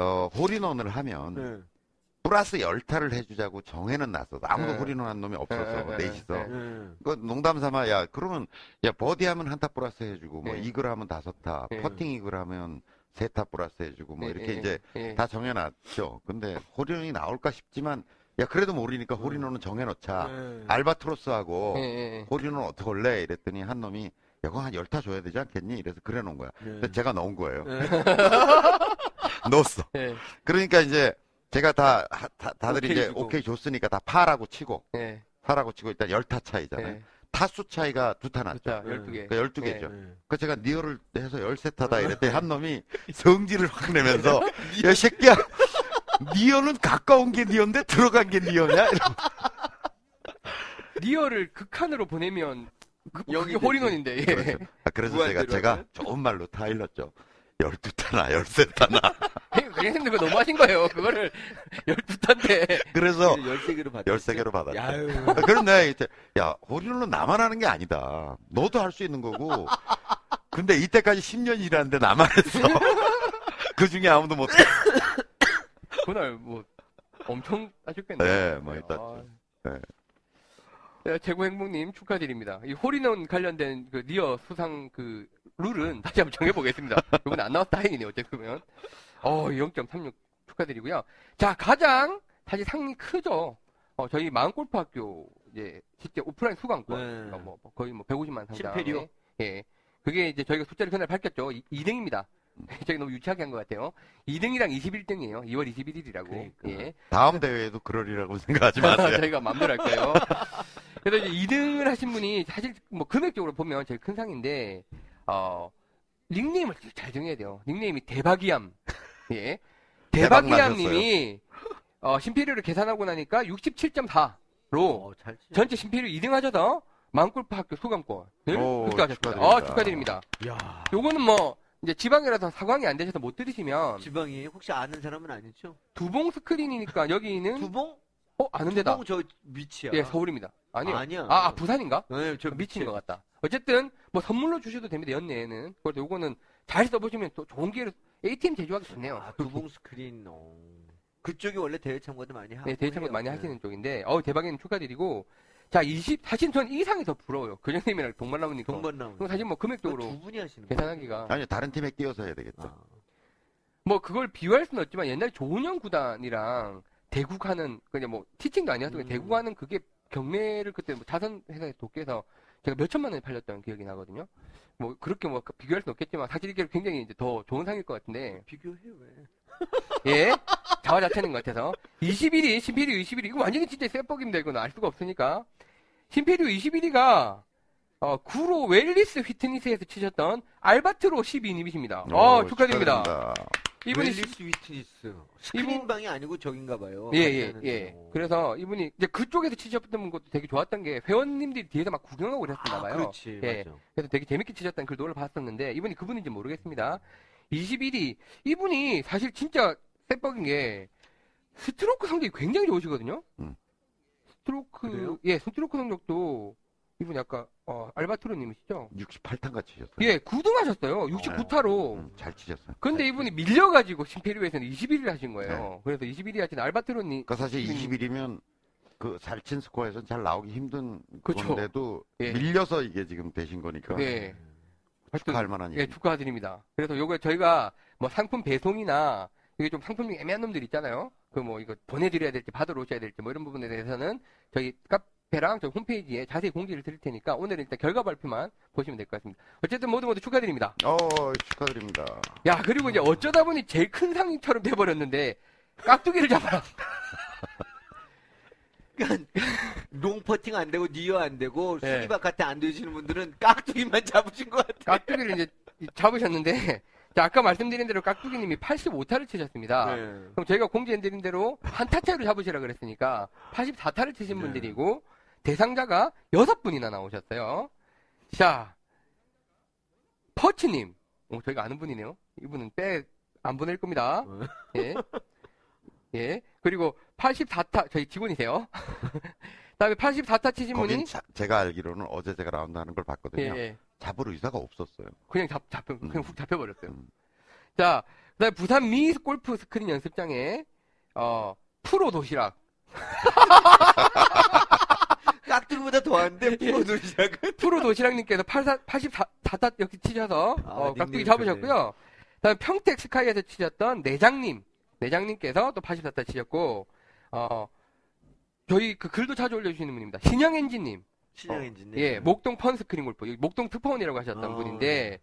어, 홀인원을 하면 네. 플러스 열타를 해주자고 정해는 놨어. 아무도 네. 홀인원 한 놈이 없었어. 네, 네, 넷이서. 네. 네. 그 농담 삼아 야 그러면 야 버디 하면 한 타 플러스 해주고 뭐 네. 이글 하면 다섯 타, 네. 퍼팅 이글 하면 세 타 플러스 해주고 뭐 예, 이렇게 예, 이제 예. 다 정해놨죠. 근데 홀인원이 나올까 싶지만 야 그래도 모르니까 홀인원은 정해놓자. 네. 알바트로스하고 홀인원 어떻게 할래? 이랬더니 한 놈이 야 그거 한 열 타 줘야 되지 않겠니? 이래서 그래 놓은 거야. 네. 근데 제가 넣은 거예요. 네. 넣었어. 예. 그러니까 이제 제가 다, 하- 다 다들 오케이 이제 주고. 오케이 줬으니까 다 파라고 치고 예. 파라고 치고 일단 열타 차이잖아요. 예. 타수 차이가 두 타 났죠. 자, 네. 12개. 그 12개죠. 네. 그 제가 near를 해서 열세 타다 이랬더니 한 놈이 성질을 확 내면서 야 새끼야 니어는 가까운 게 near인데 들어간 게 니어냐? 이러고. 리어를 극한으로 보내면 그, 영이 그게 홀인원인데 예. 그렇죠. 아, 그래서 제가 무한대로 제가 하면? 좋은 말로 타일렀죠. 열두 타나 열세 타나. 선생님들 그거 너무 하신 거예요 그거를 12탄데 그래서 13개로 받았어. 열세 개로. 야유. 그럼 내가 이제 야 홀인원은 나만 하는 게 아니다. 너도 할 수 있는 거고. 근데 이때까지 10년 일하는데 나만 했어. 그 중에 아무도 못. 해. 그날 뭐 엄청 따셨겠네요 네, 많이 아. 땄죠. 네. 네, 최고 행복님 축하드립니다. 이 홀인원 관련된 그 니어 수상 그 룰은 다시 한번 정해보겠습니다. 이번에 안 나와서 다행이네요. 어쨌든. 어, 0.36 축하드리고요. 자, 가장 사실 상이 크죠. 어, 저희 마음골프학교 이제 실제 오프라인 수강권. 네. 그러니까 뭐 거의 뭐 150만 상당. 심페리오. 예. 그게 이제 저희가 숫자를 그날 밝혔죠. 2 등입니다. 저기 너무 유치하게 한 것 같아요. 2등이랑 21등이에요. 2월 21일이라고. 그러니까. 예. 다음 대회에도 그러리라고 생각하지 마세요. 저희가 마음대로 할까요? 그래서 이제 2등을 하신 분이 사실 뭐 금액적으로 보면 제일 큰 상인데, 어, 닉네임을 잘 정해야 돼요. 닉네임이 대박이암. 예. 대박 대박이암님이, 어, 심피리를 계산하고 나니까 67.4로 어, 잘 치. 전체 심피리 2등 하셔서 마음골프 학교 소감권을 오, 획득하셨습니다. 어, 축하드립니다. 야. 요거는 뭐, 이제 지방이라서 사광이 안 되셔서 못 들으시면 지방이 혹시 아는 사람은 아니죠? 두봉 스크린이니까 여기는 두봉? 어 아는 데다. 저 밑이야. 예, 서울입니다. 아니요. 아니야. 아, 아, 부산인가? 네, 저 미친 것 같다. 어쨌든 뭐 선물로 주셔도 됩니다. 연내에는. 그래서 요거는 잘 써보시면 또 좋은 기회로 ATM 제조하기 좋네요. 아, 두봉 스크린. 어. 그쪽이 원래 대회 참가도 많이 하고. 네, 대회 참가. 많이 네. 하시는 쪽인데, 어우 대박이는 축하드리고, 자 20, 사실 전 이상이 더 부러워요. 근영님이랑 동반 나오니까. 동반 나오는. 그럼 사실 뭐 금액적으로 두 분이 하시는 계산하기가 아니 다른 팀에 끼워서 해야 되겠죠. 아, 뭐 그걸 비교할 수는 없지만 옛날 조은영 구단이랑 대국하는 그냥 뭐 티칭도 아니었고 음. 대국하는 그게 경매를 그때 뭐 자선 회사에 도끼에서 제가 몇 천만 원에 팔렸던 기억이 나거든요. 뭐 그렇게 뭐 비교할 수는 없겠지만 사실 이게 굉장히 이제 더 좋은 상일 것 같은데 비교해 왜? 예 자화자찬인 것 같아서 21위 신페리오 21위 이거 완전히 진짜 쎄뻑입니다 이거는 알 수가 없으니까 신페리오 21위가 어, 구로 웰리스 휘트니스에서 치셨던 알바트로 12님이십니다. 어, 오, 축하드립니다. 축하드립니다. 이분이 웰리스 휘트니스. 스크린방이 아니고 저긴가 봐요. 예, 같이 예, 하는 예. 거. 그래서 이분이 이제 그쪽에서 치셨던 것도 되게 좋았던 게 회원님들이 뒤에서 막 구경하고 그랬었나 아, 봐요. 그렇지. 예. 맞아. 그래서 되게 재밌게 치셨다는 글도를 봤었는데 이분이 그분인지 모르겠습니다. 21위 이분이 사실 진짜 쎄뻑인 게 스트로크 성적이 굉장히 좋으시거든요. 음. 스트로크 그래요? 예, 스트로크 성적도 이분 약간 어, 알바트로님이시죠? 68탄 같이 치셨어요. 예, 9등 하셨어요. 69타로. 음, 잘 치셨어요. 근데 이분이 밀려가지고 신페리오에서는 21위를 하신 거예요. 그래서 21위 하신 알바트로님 그러니까 사실 음. 21위면 그 잘친 스코어에서는 잘 나오기 힘든 그쵸. 건데도 예. 밀려서 이게 지금 되신 거니까 네. 축하할 만한 예, 일이 축하드립니다. 그래서 요거 저희가 뭐 상품 배송이나 이게 좀 상품 중에 애매한 놈들 있잖아요. 그 뭐 이거 보내드려야 될지 받으러 오셔야 될지 뭐 이런 부분에 대해서는 저희 카페랑 저희 홈페이지에 자세히 공지를 드릴 테니까 오늘은 일단 결과 발표만 보시면 될 것 같습니다. 어쨌든 모두 모두 축하드립니다. 어, 축하드립니다. 야 그리고 이제 어쩌다 보니 제일 큰 상처럼 돼버렸는데 깍두기를 잡아라. 롱 퍼팅 안 되고 near 안 되고 예. 수기 바깥에 안 되시는 분들은 깍두기만 잡으신 것 같아요. 깍두기를 이제 잡으셨는데 자, 아까 말씀드린 대로 깍두기님이 85타를 치셨습니다. 네. 그럼 저희가 공지해드린 대로 한 타 차이로 잡으시라 그랬으니까 84타를 치신 네. 분들이고 대상자가 6분이나 나오셨어요. 자, 퍼치님. 어, 저희가 아는 분이네요. 이분은 빼 안 보낼 겁니다. 어. 예. 예. 그리고 84타, 저희 직원이세요. 다음에 84타 치신 분이 자- 제가 알기로는 어제 제가 라운드 하는 걸 예, 봤거든요. 예. 잡을 의사가 없었어요. 그냥 잡, 잡혀, 그냥 음. 훅 잡혀버렸어요. 음. 자, 그 다음에 부산 미 골프 스크린 연습장에, 어, 프로 도시락. 깍두기보다 더한데 프로 도시락은 프로 도시락님께서 84, 84타 역시 치셔서, 아, 어, 깍두기 잡으셨고요. 그 다음에 평택 스카이에서 치셨던 내장님. 내장님께서 또 84타 치셨고, 어, 저희 그 글도 자주 올려주시는 분입니다. 신영 엔진님. 신형 엔진님. 예, 목동 펀 스크린 골프. 목동 특파원이라고 하셨던 아, 분인데,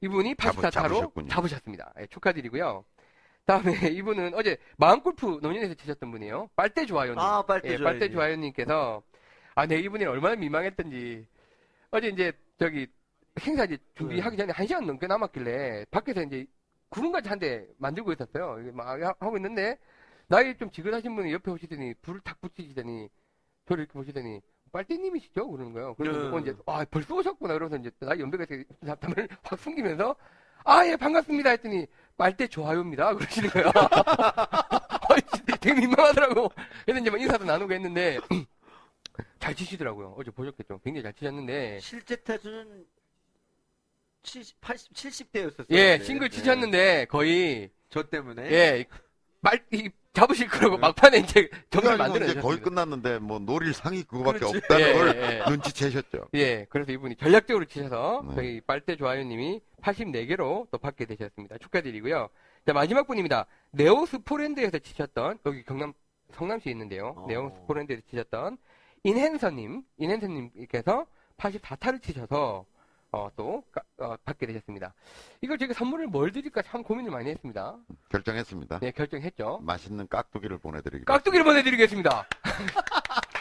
이분이 잡으- 84타로 잡으셨군요. 잡으셨습니다. 예, 축하드리고요. 다음에 이분은 어제 마음골프 노년에서 치셨던 분이에요. 빨대 좋아요님. 아 빨대 예, 좋아요. 빨대 좋아요님께서, 아, 네, 이분이 얼마나 민망했던지. 어제 이제, 저기, 행사 이제 준비하기 전에 한 시간 넘게 남았길래, 밖에서 이제 구름까지 한 대 만들고 있었어요. 막 하고 있는데, 나이 좀 지긋하신 분이 옆에 오시더니, 불을 탁 붙이시더니, 저를 이렇게 보시더니, 빨대님이시죠? 그러는 거예요. 그래서 네. 어, 이제, 아, 벌써 오셨구나. 그러면서 이제, 나이 연배가 되게 담을 확 숨기면서, 아, 예, 반갑습니다. 했더니, 빨대 좋아요입니다. 그러시는 거예요. 어, 되게 민망하더라고. 그래서 이제 막 인사도 나누고 했는데, 잘 치시더라고요. 어제 보셨겠죠? 굉장히 잘 치셨는데, 실제 타수는 70, 80, 70대였었어요. 예, 싱글 치셨는데, 거의, 저 때문에. 예, 말, 이, 잡으실 거라고 네. 막판에 이제 아니고 만들어 이제 거의. 끝났는데 뭐 노릴 상이 그거밖에 그렇지. 없다는 예, 걸 예, 예. 눈치채셨죠. 예, 그래서 이분이 전략적으로 치셔서 네. 저희 빨대 좋아요님이 84개로 또 받게 되셨습니다. 축하드리고요. 자, 마지막 분입니다. 네오스 포랜드에서 치셨던, 여기 경남, 성남시에 있는데요. 어. 네오스 포랜드에서 치셨던 인핸서님, 인핸서님께서 84타를 치셔서, 어, 또 까- 어, 받게 되셨습니다. 이걸 제가 선물을 뭘 드릴까 참 고민을 많이 했습니다. 결정했습니다. 네, 결정했죠. 맛있는 깍두기를 보내드리겠습니다. 깍두기를 보내드리겠습니다.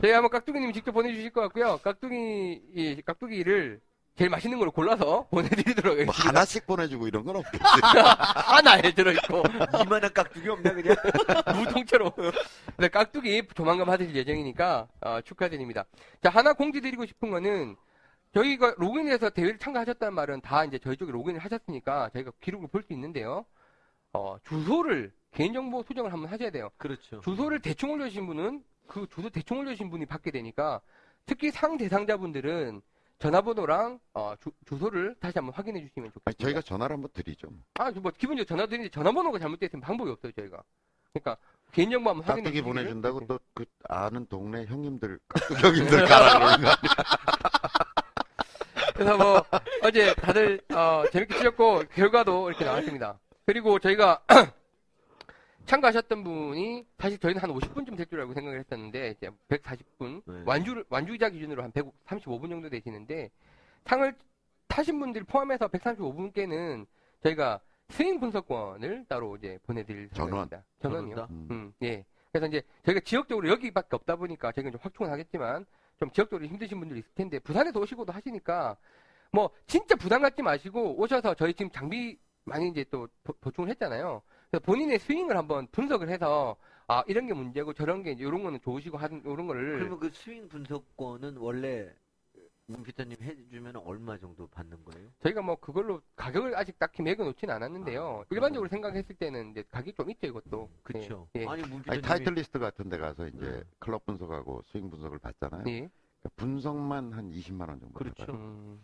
저희 한번 깍두기님 직접 보내주실 것 같고요. 깍두기, 이 깍두기를 제일 맛있는 걸로 골라서 보내드리도록 뭐 하겠습니다. 하나씩 보내주고 이런 건 없겠지. 하나에 들어있고, 이만한 깍두기 없나 그냥? 무통째로. 네, 깍두기 조만간 받으실 예정이니까, 어, 축하드립니다. 자, 하나 공지 드리고 싶은 거는, 저희가 로그인해서 대회를 참가하셨다는 말은 다 이제 저희 쪽에 로그인을 하셨으니까 저희가 기록을 볼 수 있는데요. 어, 주소를, 개인정보 수정을 한번 하셔야 돼요. 그렇죠. 주소를 대충 올려주신 분은 그 주소 대충 올려주신 분이 받게 되니까 특히 상 대상자분들은 전화번호랑 어, 주, 소를 다시 한번 확인해 주시면 아니, 좋겠습니다. 저희가 전화를 한번 드리죠. 아, 뭐 기본적으로 전화 드리는데 전화번호가 잘못됐으면 방법이 없어요, 저희가. 그러니까 개인정보 한번 확인해 주시기를 보내준다고 네. 또그 아는 동네 형님들 깍두기 형님들 가라 그러는 거 그래서 뭐 어제 다들 어, 재밌게 치셨고 결과도 이렇게 나왔습니다. 그리고 저희가 참가하셨던 분이 사실 저희는 한 50분쯤 될 줄 알고 생각을 했었는데 이제 140분 네. 완주 완주자 기준으로 한 135분 정도 되시는데 상을 타신 분들 포함해서 135분께는 저희가 스윙 분석권을 따로 이제 보내드릴 전원. 생각입니다. 전원이요. 음. 음, 예. 그래서 이제 저희가 지역적으로 여기밖에 없다 보니까 저희가 좀 확충은 하겠지만 좀 지역적으로 힘드신 분들이 있을 텐데 부산에서 오시고도 하시니까 뭐 진짜 부담 갖지 마시고 오셔서 저희 지금 장비 많이 이제 또 보- 보충을 했잖아요. 그래서 본인의 스윙을 한번 분석을 해서 아 이런 게 문제고 저런 게 이제 이런 거는 좋으시고 하는 이런 거를 그러면 그 스윙 분석권은 원래 문 피터님 해주면 얼마 정도 받는 거예요? 저희가 뭐 그걸로 가격을 아직 딱히 매겨 놓지는 않았는데요. 아, 일반적으로 그럼. 생각했을 때는 이제 가격이 좀 있죠 이것도. 그렇죠. 예. 예. 아니 아니 문 피터님 타이틀리스트 같은 데 가서 이제 네. 클럽 분석하고 스윙 분석을 받잖아요. 예. 그러니까 분석만 한 20만 원 정도. 그렇죠. 음.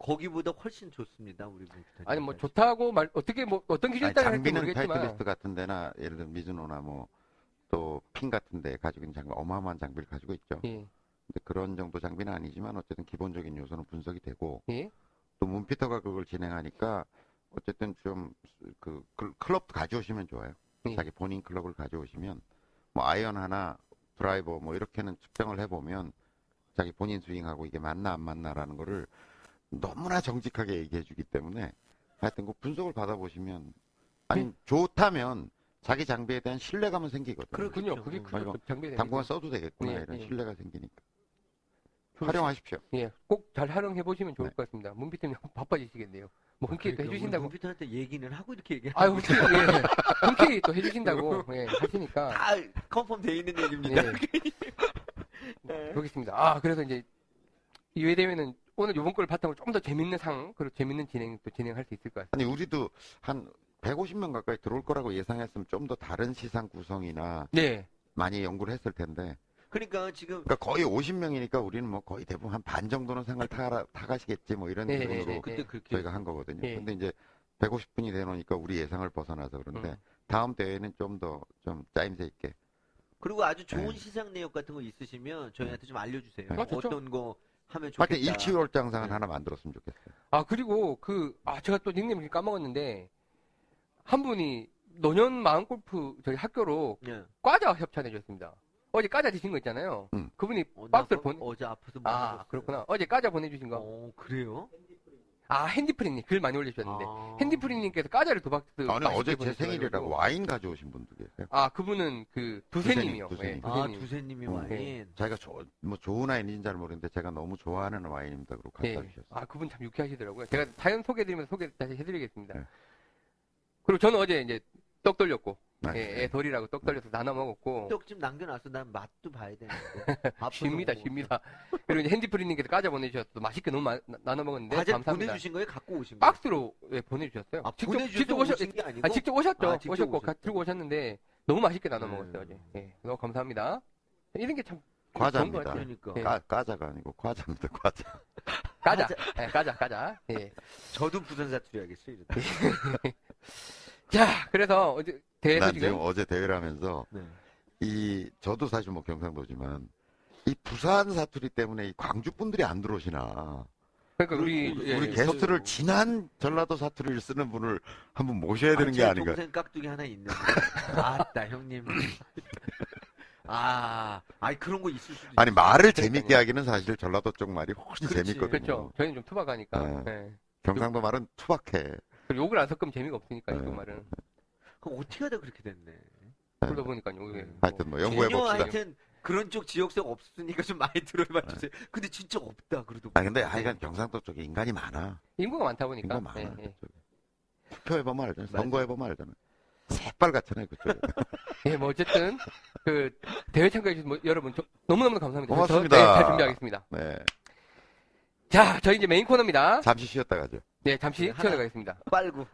거기보다 훨씬 좋습니다, 우리 문피터님. 아니 뭐 좋다고 말 어떻게 뭐 어떤 기준에 아니, 따라 할지 장비는 모르겠지만 타이틀리스트 같은 데나 예를 들면 미즈노나 뭐 또 핑 같은 데 가지고 있는 장비 어마어마한 장비를 가지고 있죠. 예. 근데 그런 정도 장비는 아니지만 어쨌든 기본적인 요소는 분석이 되고 예. 또 문피터가 그걸 진행하니까 어쨌든 좀 그 클럽도 가져오시면 좋아요. 예. 자기 본인 클럽을 가져오시면 뭐 아이언 하나 드라이버 뭐 이렇게는 측정을 해보면 자기 본인 스윙하고 이게 맞나 안 맞나라는 거를 너무나 정직하게 얘기해 주기 때문에 하여튼 그 분석을 받아보시면 아니 좋다면 자기 장비에 대한 신뢰감은 생기거든요. 그렇군요. 그렇죠. 그게 음. 크죠. 장비에 대한 당분간 써도 되겠구나 예, 이런 예. 신뢰가 생기니까 활용하십시오. 예, 꼭 잘 활용해 보시면 좋을 네. 것 같습니다. 문비팀이 바빠지시겠네요. 뭐 흔쾌히 또 그러니까 해주신다고. 문피터한테 얘기는 하고 이렇게 얘기. 아유, 흔쾌히, 예, 흔쾌히 또 해주신다고 예, 하시니까. 다 컨펌 돼 있는 얘기입니다. 예, 네. 그렇겠습니다. 아, 그래서 이제 이 외 대회는 오늘 이번 걸 바탕으로 좀 더 재밌는 상 그리고 재밌는 진행 또 진행할 수 있을 것 같습니다. 아니 우리도 한 150명 가까이 들어올 거라고 예상했으면 좀 더 다른 시상 구성이나 네, 많이 연구를 했을 텐데 그러니까 지금 그러니까 거의 50명이니까 우리는 뭐 거의 대부분 한 반 정도는 상을 타, 타가시겠지 뭐 이런 네, 기분으로 네, 네. 그때 그렇게 저희가 한 거거든요. 네. 근데 이제 150분이 되놓으니까 우리 예상을 벗어나서 그런데 음. 다음 대회는 좀 더좀 짜임새 있게 그리고 아주 좋은 네. 시상 내역 같은 거 있으시면 저희한테 좀 알려주세요. 아. 어떤 거 하면 하여튼 좋겠다. 일치월장상을 네. 하나 만들었으면 좋겠어요. 아 그리고 그 아 제가 또 닉네임을 까먹었는데 한 분이 노년 마음 골프 저희 학교로 예. 과자 협찬해 주셨습니다. 어제 과자 드신 거 있잖아요. 음. 그분이 어, 나 박스를 그- 보내. 어제 아파서 못아 먹었어요. 그렇구나. 어제 과자 보내주신 거. 어 그래요? 아 핸디프리님 글 많이 올리셨는데 아. 핸디프리님께서 과자를 두 박스. 아니 어제 제. 생일이라고 와인 가져오신 분도 계세요. 아 그분은 그 두세님이요. 두세님, 예, 두세님. 아 두세님. 두세님이 음. 와인. 자기가 조, 뭐 좋은 와인인지 잘 모르겠는데 제가 너무 좋아하는 와인입니다. 그러고 갖다 네. 주셨어요. 아 그분 참 유쾌하시더라고요. 제가 사연 소개드리면서 소개 다시 해드리겠습니다. 네. 그리고 저는 어제 이제 떡 돌렸고, 네. 예, 애 돌이라고 떡 돌려서 나눠 먹었고. 떡 좀 남겨놨어. 난 맛도 봐야 되는데. 쉽니다. 쉽니다. 그리고 이제 핸디프리님께서 과자 보내주셔서 맛있게 너무 마- 나- 나눠 먹었는데 과자 감사합니다. 보내주신 거예요? 갖고 오신 거예요? 박스로 예, 보내주셨어요. 아, 직접 직접 오셨, 게 아니고? 아, 직접 오셨죠. 아, 직접 오셨고 오셨죠. 가- 들고 오셨는데 너무 맛있게 나눠 네. 먹었어요 어제. 예, 너무 감사합니다. 이런 게 참 과자입니다. 그러니까. 예. 까, 까자가 아니고 과자입니다. 과자. 까자, 예, 까자, 까자. 예. 저도 부산 사투리 하겠어요. 이러다. 자, 그래서 어제 대회에서 난 지금 지금 어제 대회를 하면서 네. 이 저도 사실 뭐 경상도지만 이 부산 사투리 때문에 이 광주 분들이 안 들어오시나. 그러니까 우리 우리 예, 우리 예, 게스트를 진한 전라도 사투리를 쓰는 분을 한번 모셔야 되는 아, 게제 아닌가. 동생 깍두기 하나 있는데. 아따 형님. 아, 아니 그런 거 있을 수도 아니 있어요. 말을 그러니까요. 재밌게 하기는 사실 전라도 쪽 말이 훨씬 그렇지. 재밌거든요. 그렇죠. 저희는 좀 투박하니까. 네. 네. 경상도 말은 투박해. 욕을 안 섞으면 재미가 없으니까, 네. 이그 말은. 그럼 어떻게 하다 그렇게 됐네. 그러다 보니까 요게. 뭐 하여튼 뭐 연구해 전혀 봅시다. 하여튼 그런 쪽 지역성 없으니까 좀 많이 들어봐 주세요. 근데 진짜 없다 그래도. 아 근데 하여간 경상도 쪽에 인간이 많아. 인구가 많다 보니까. 인간 많아. 예, 예. 그쪽에. 투표해 보면 알잖아. 맞아. 선거해 보면 알잖아. 새빨갛잖아요 그쪽에. 예, 뭐 어쨌든 그 대회 참가해 주신 뭐 여러분 저- 너무너무 감사합니다. 고맙습니다. 저, 네, 잘 준비하겠습니다. 네. 자, 저희 이제 메인 코너입니다. 잠시 쉬었다 가죠. 네, 잠시 네, 하나. 쉬어가겠습니다. 빨고.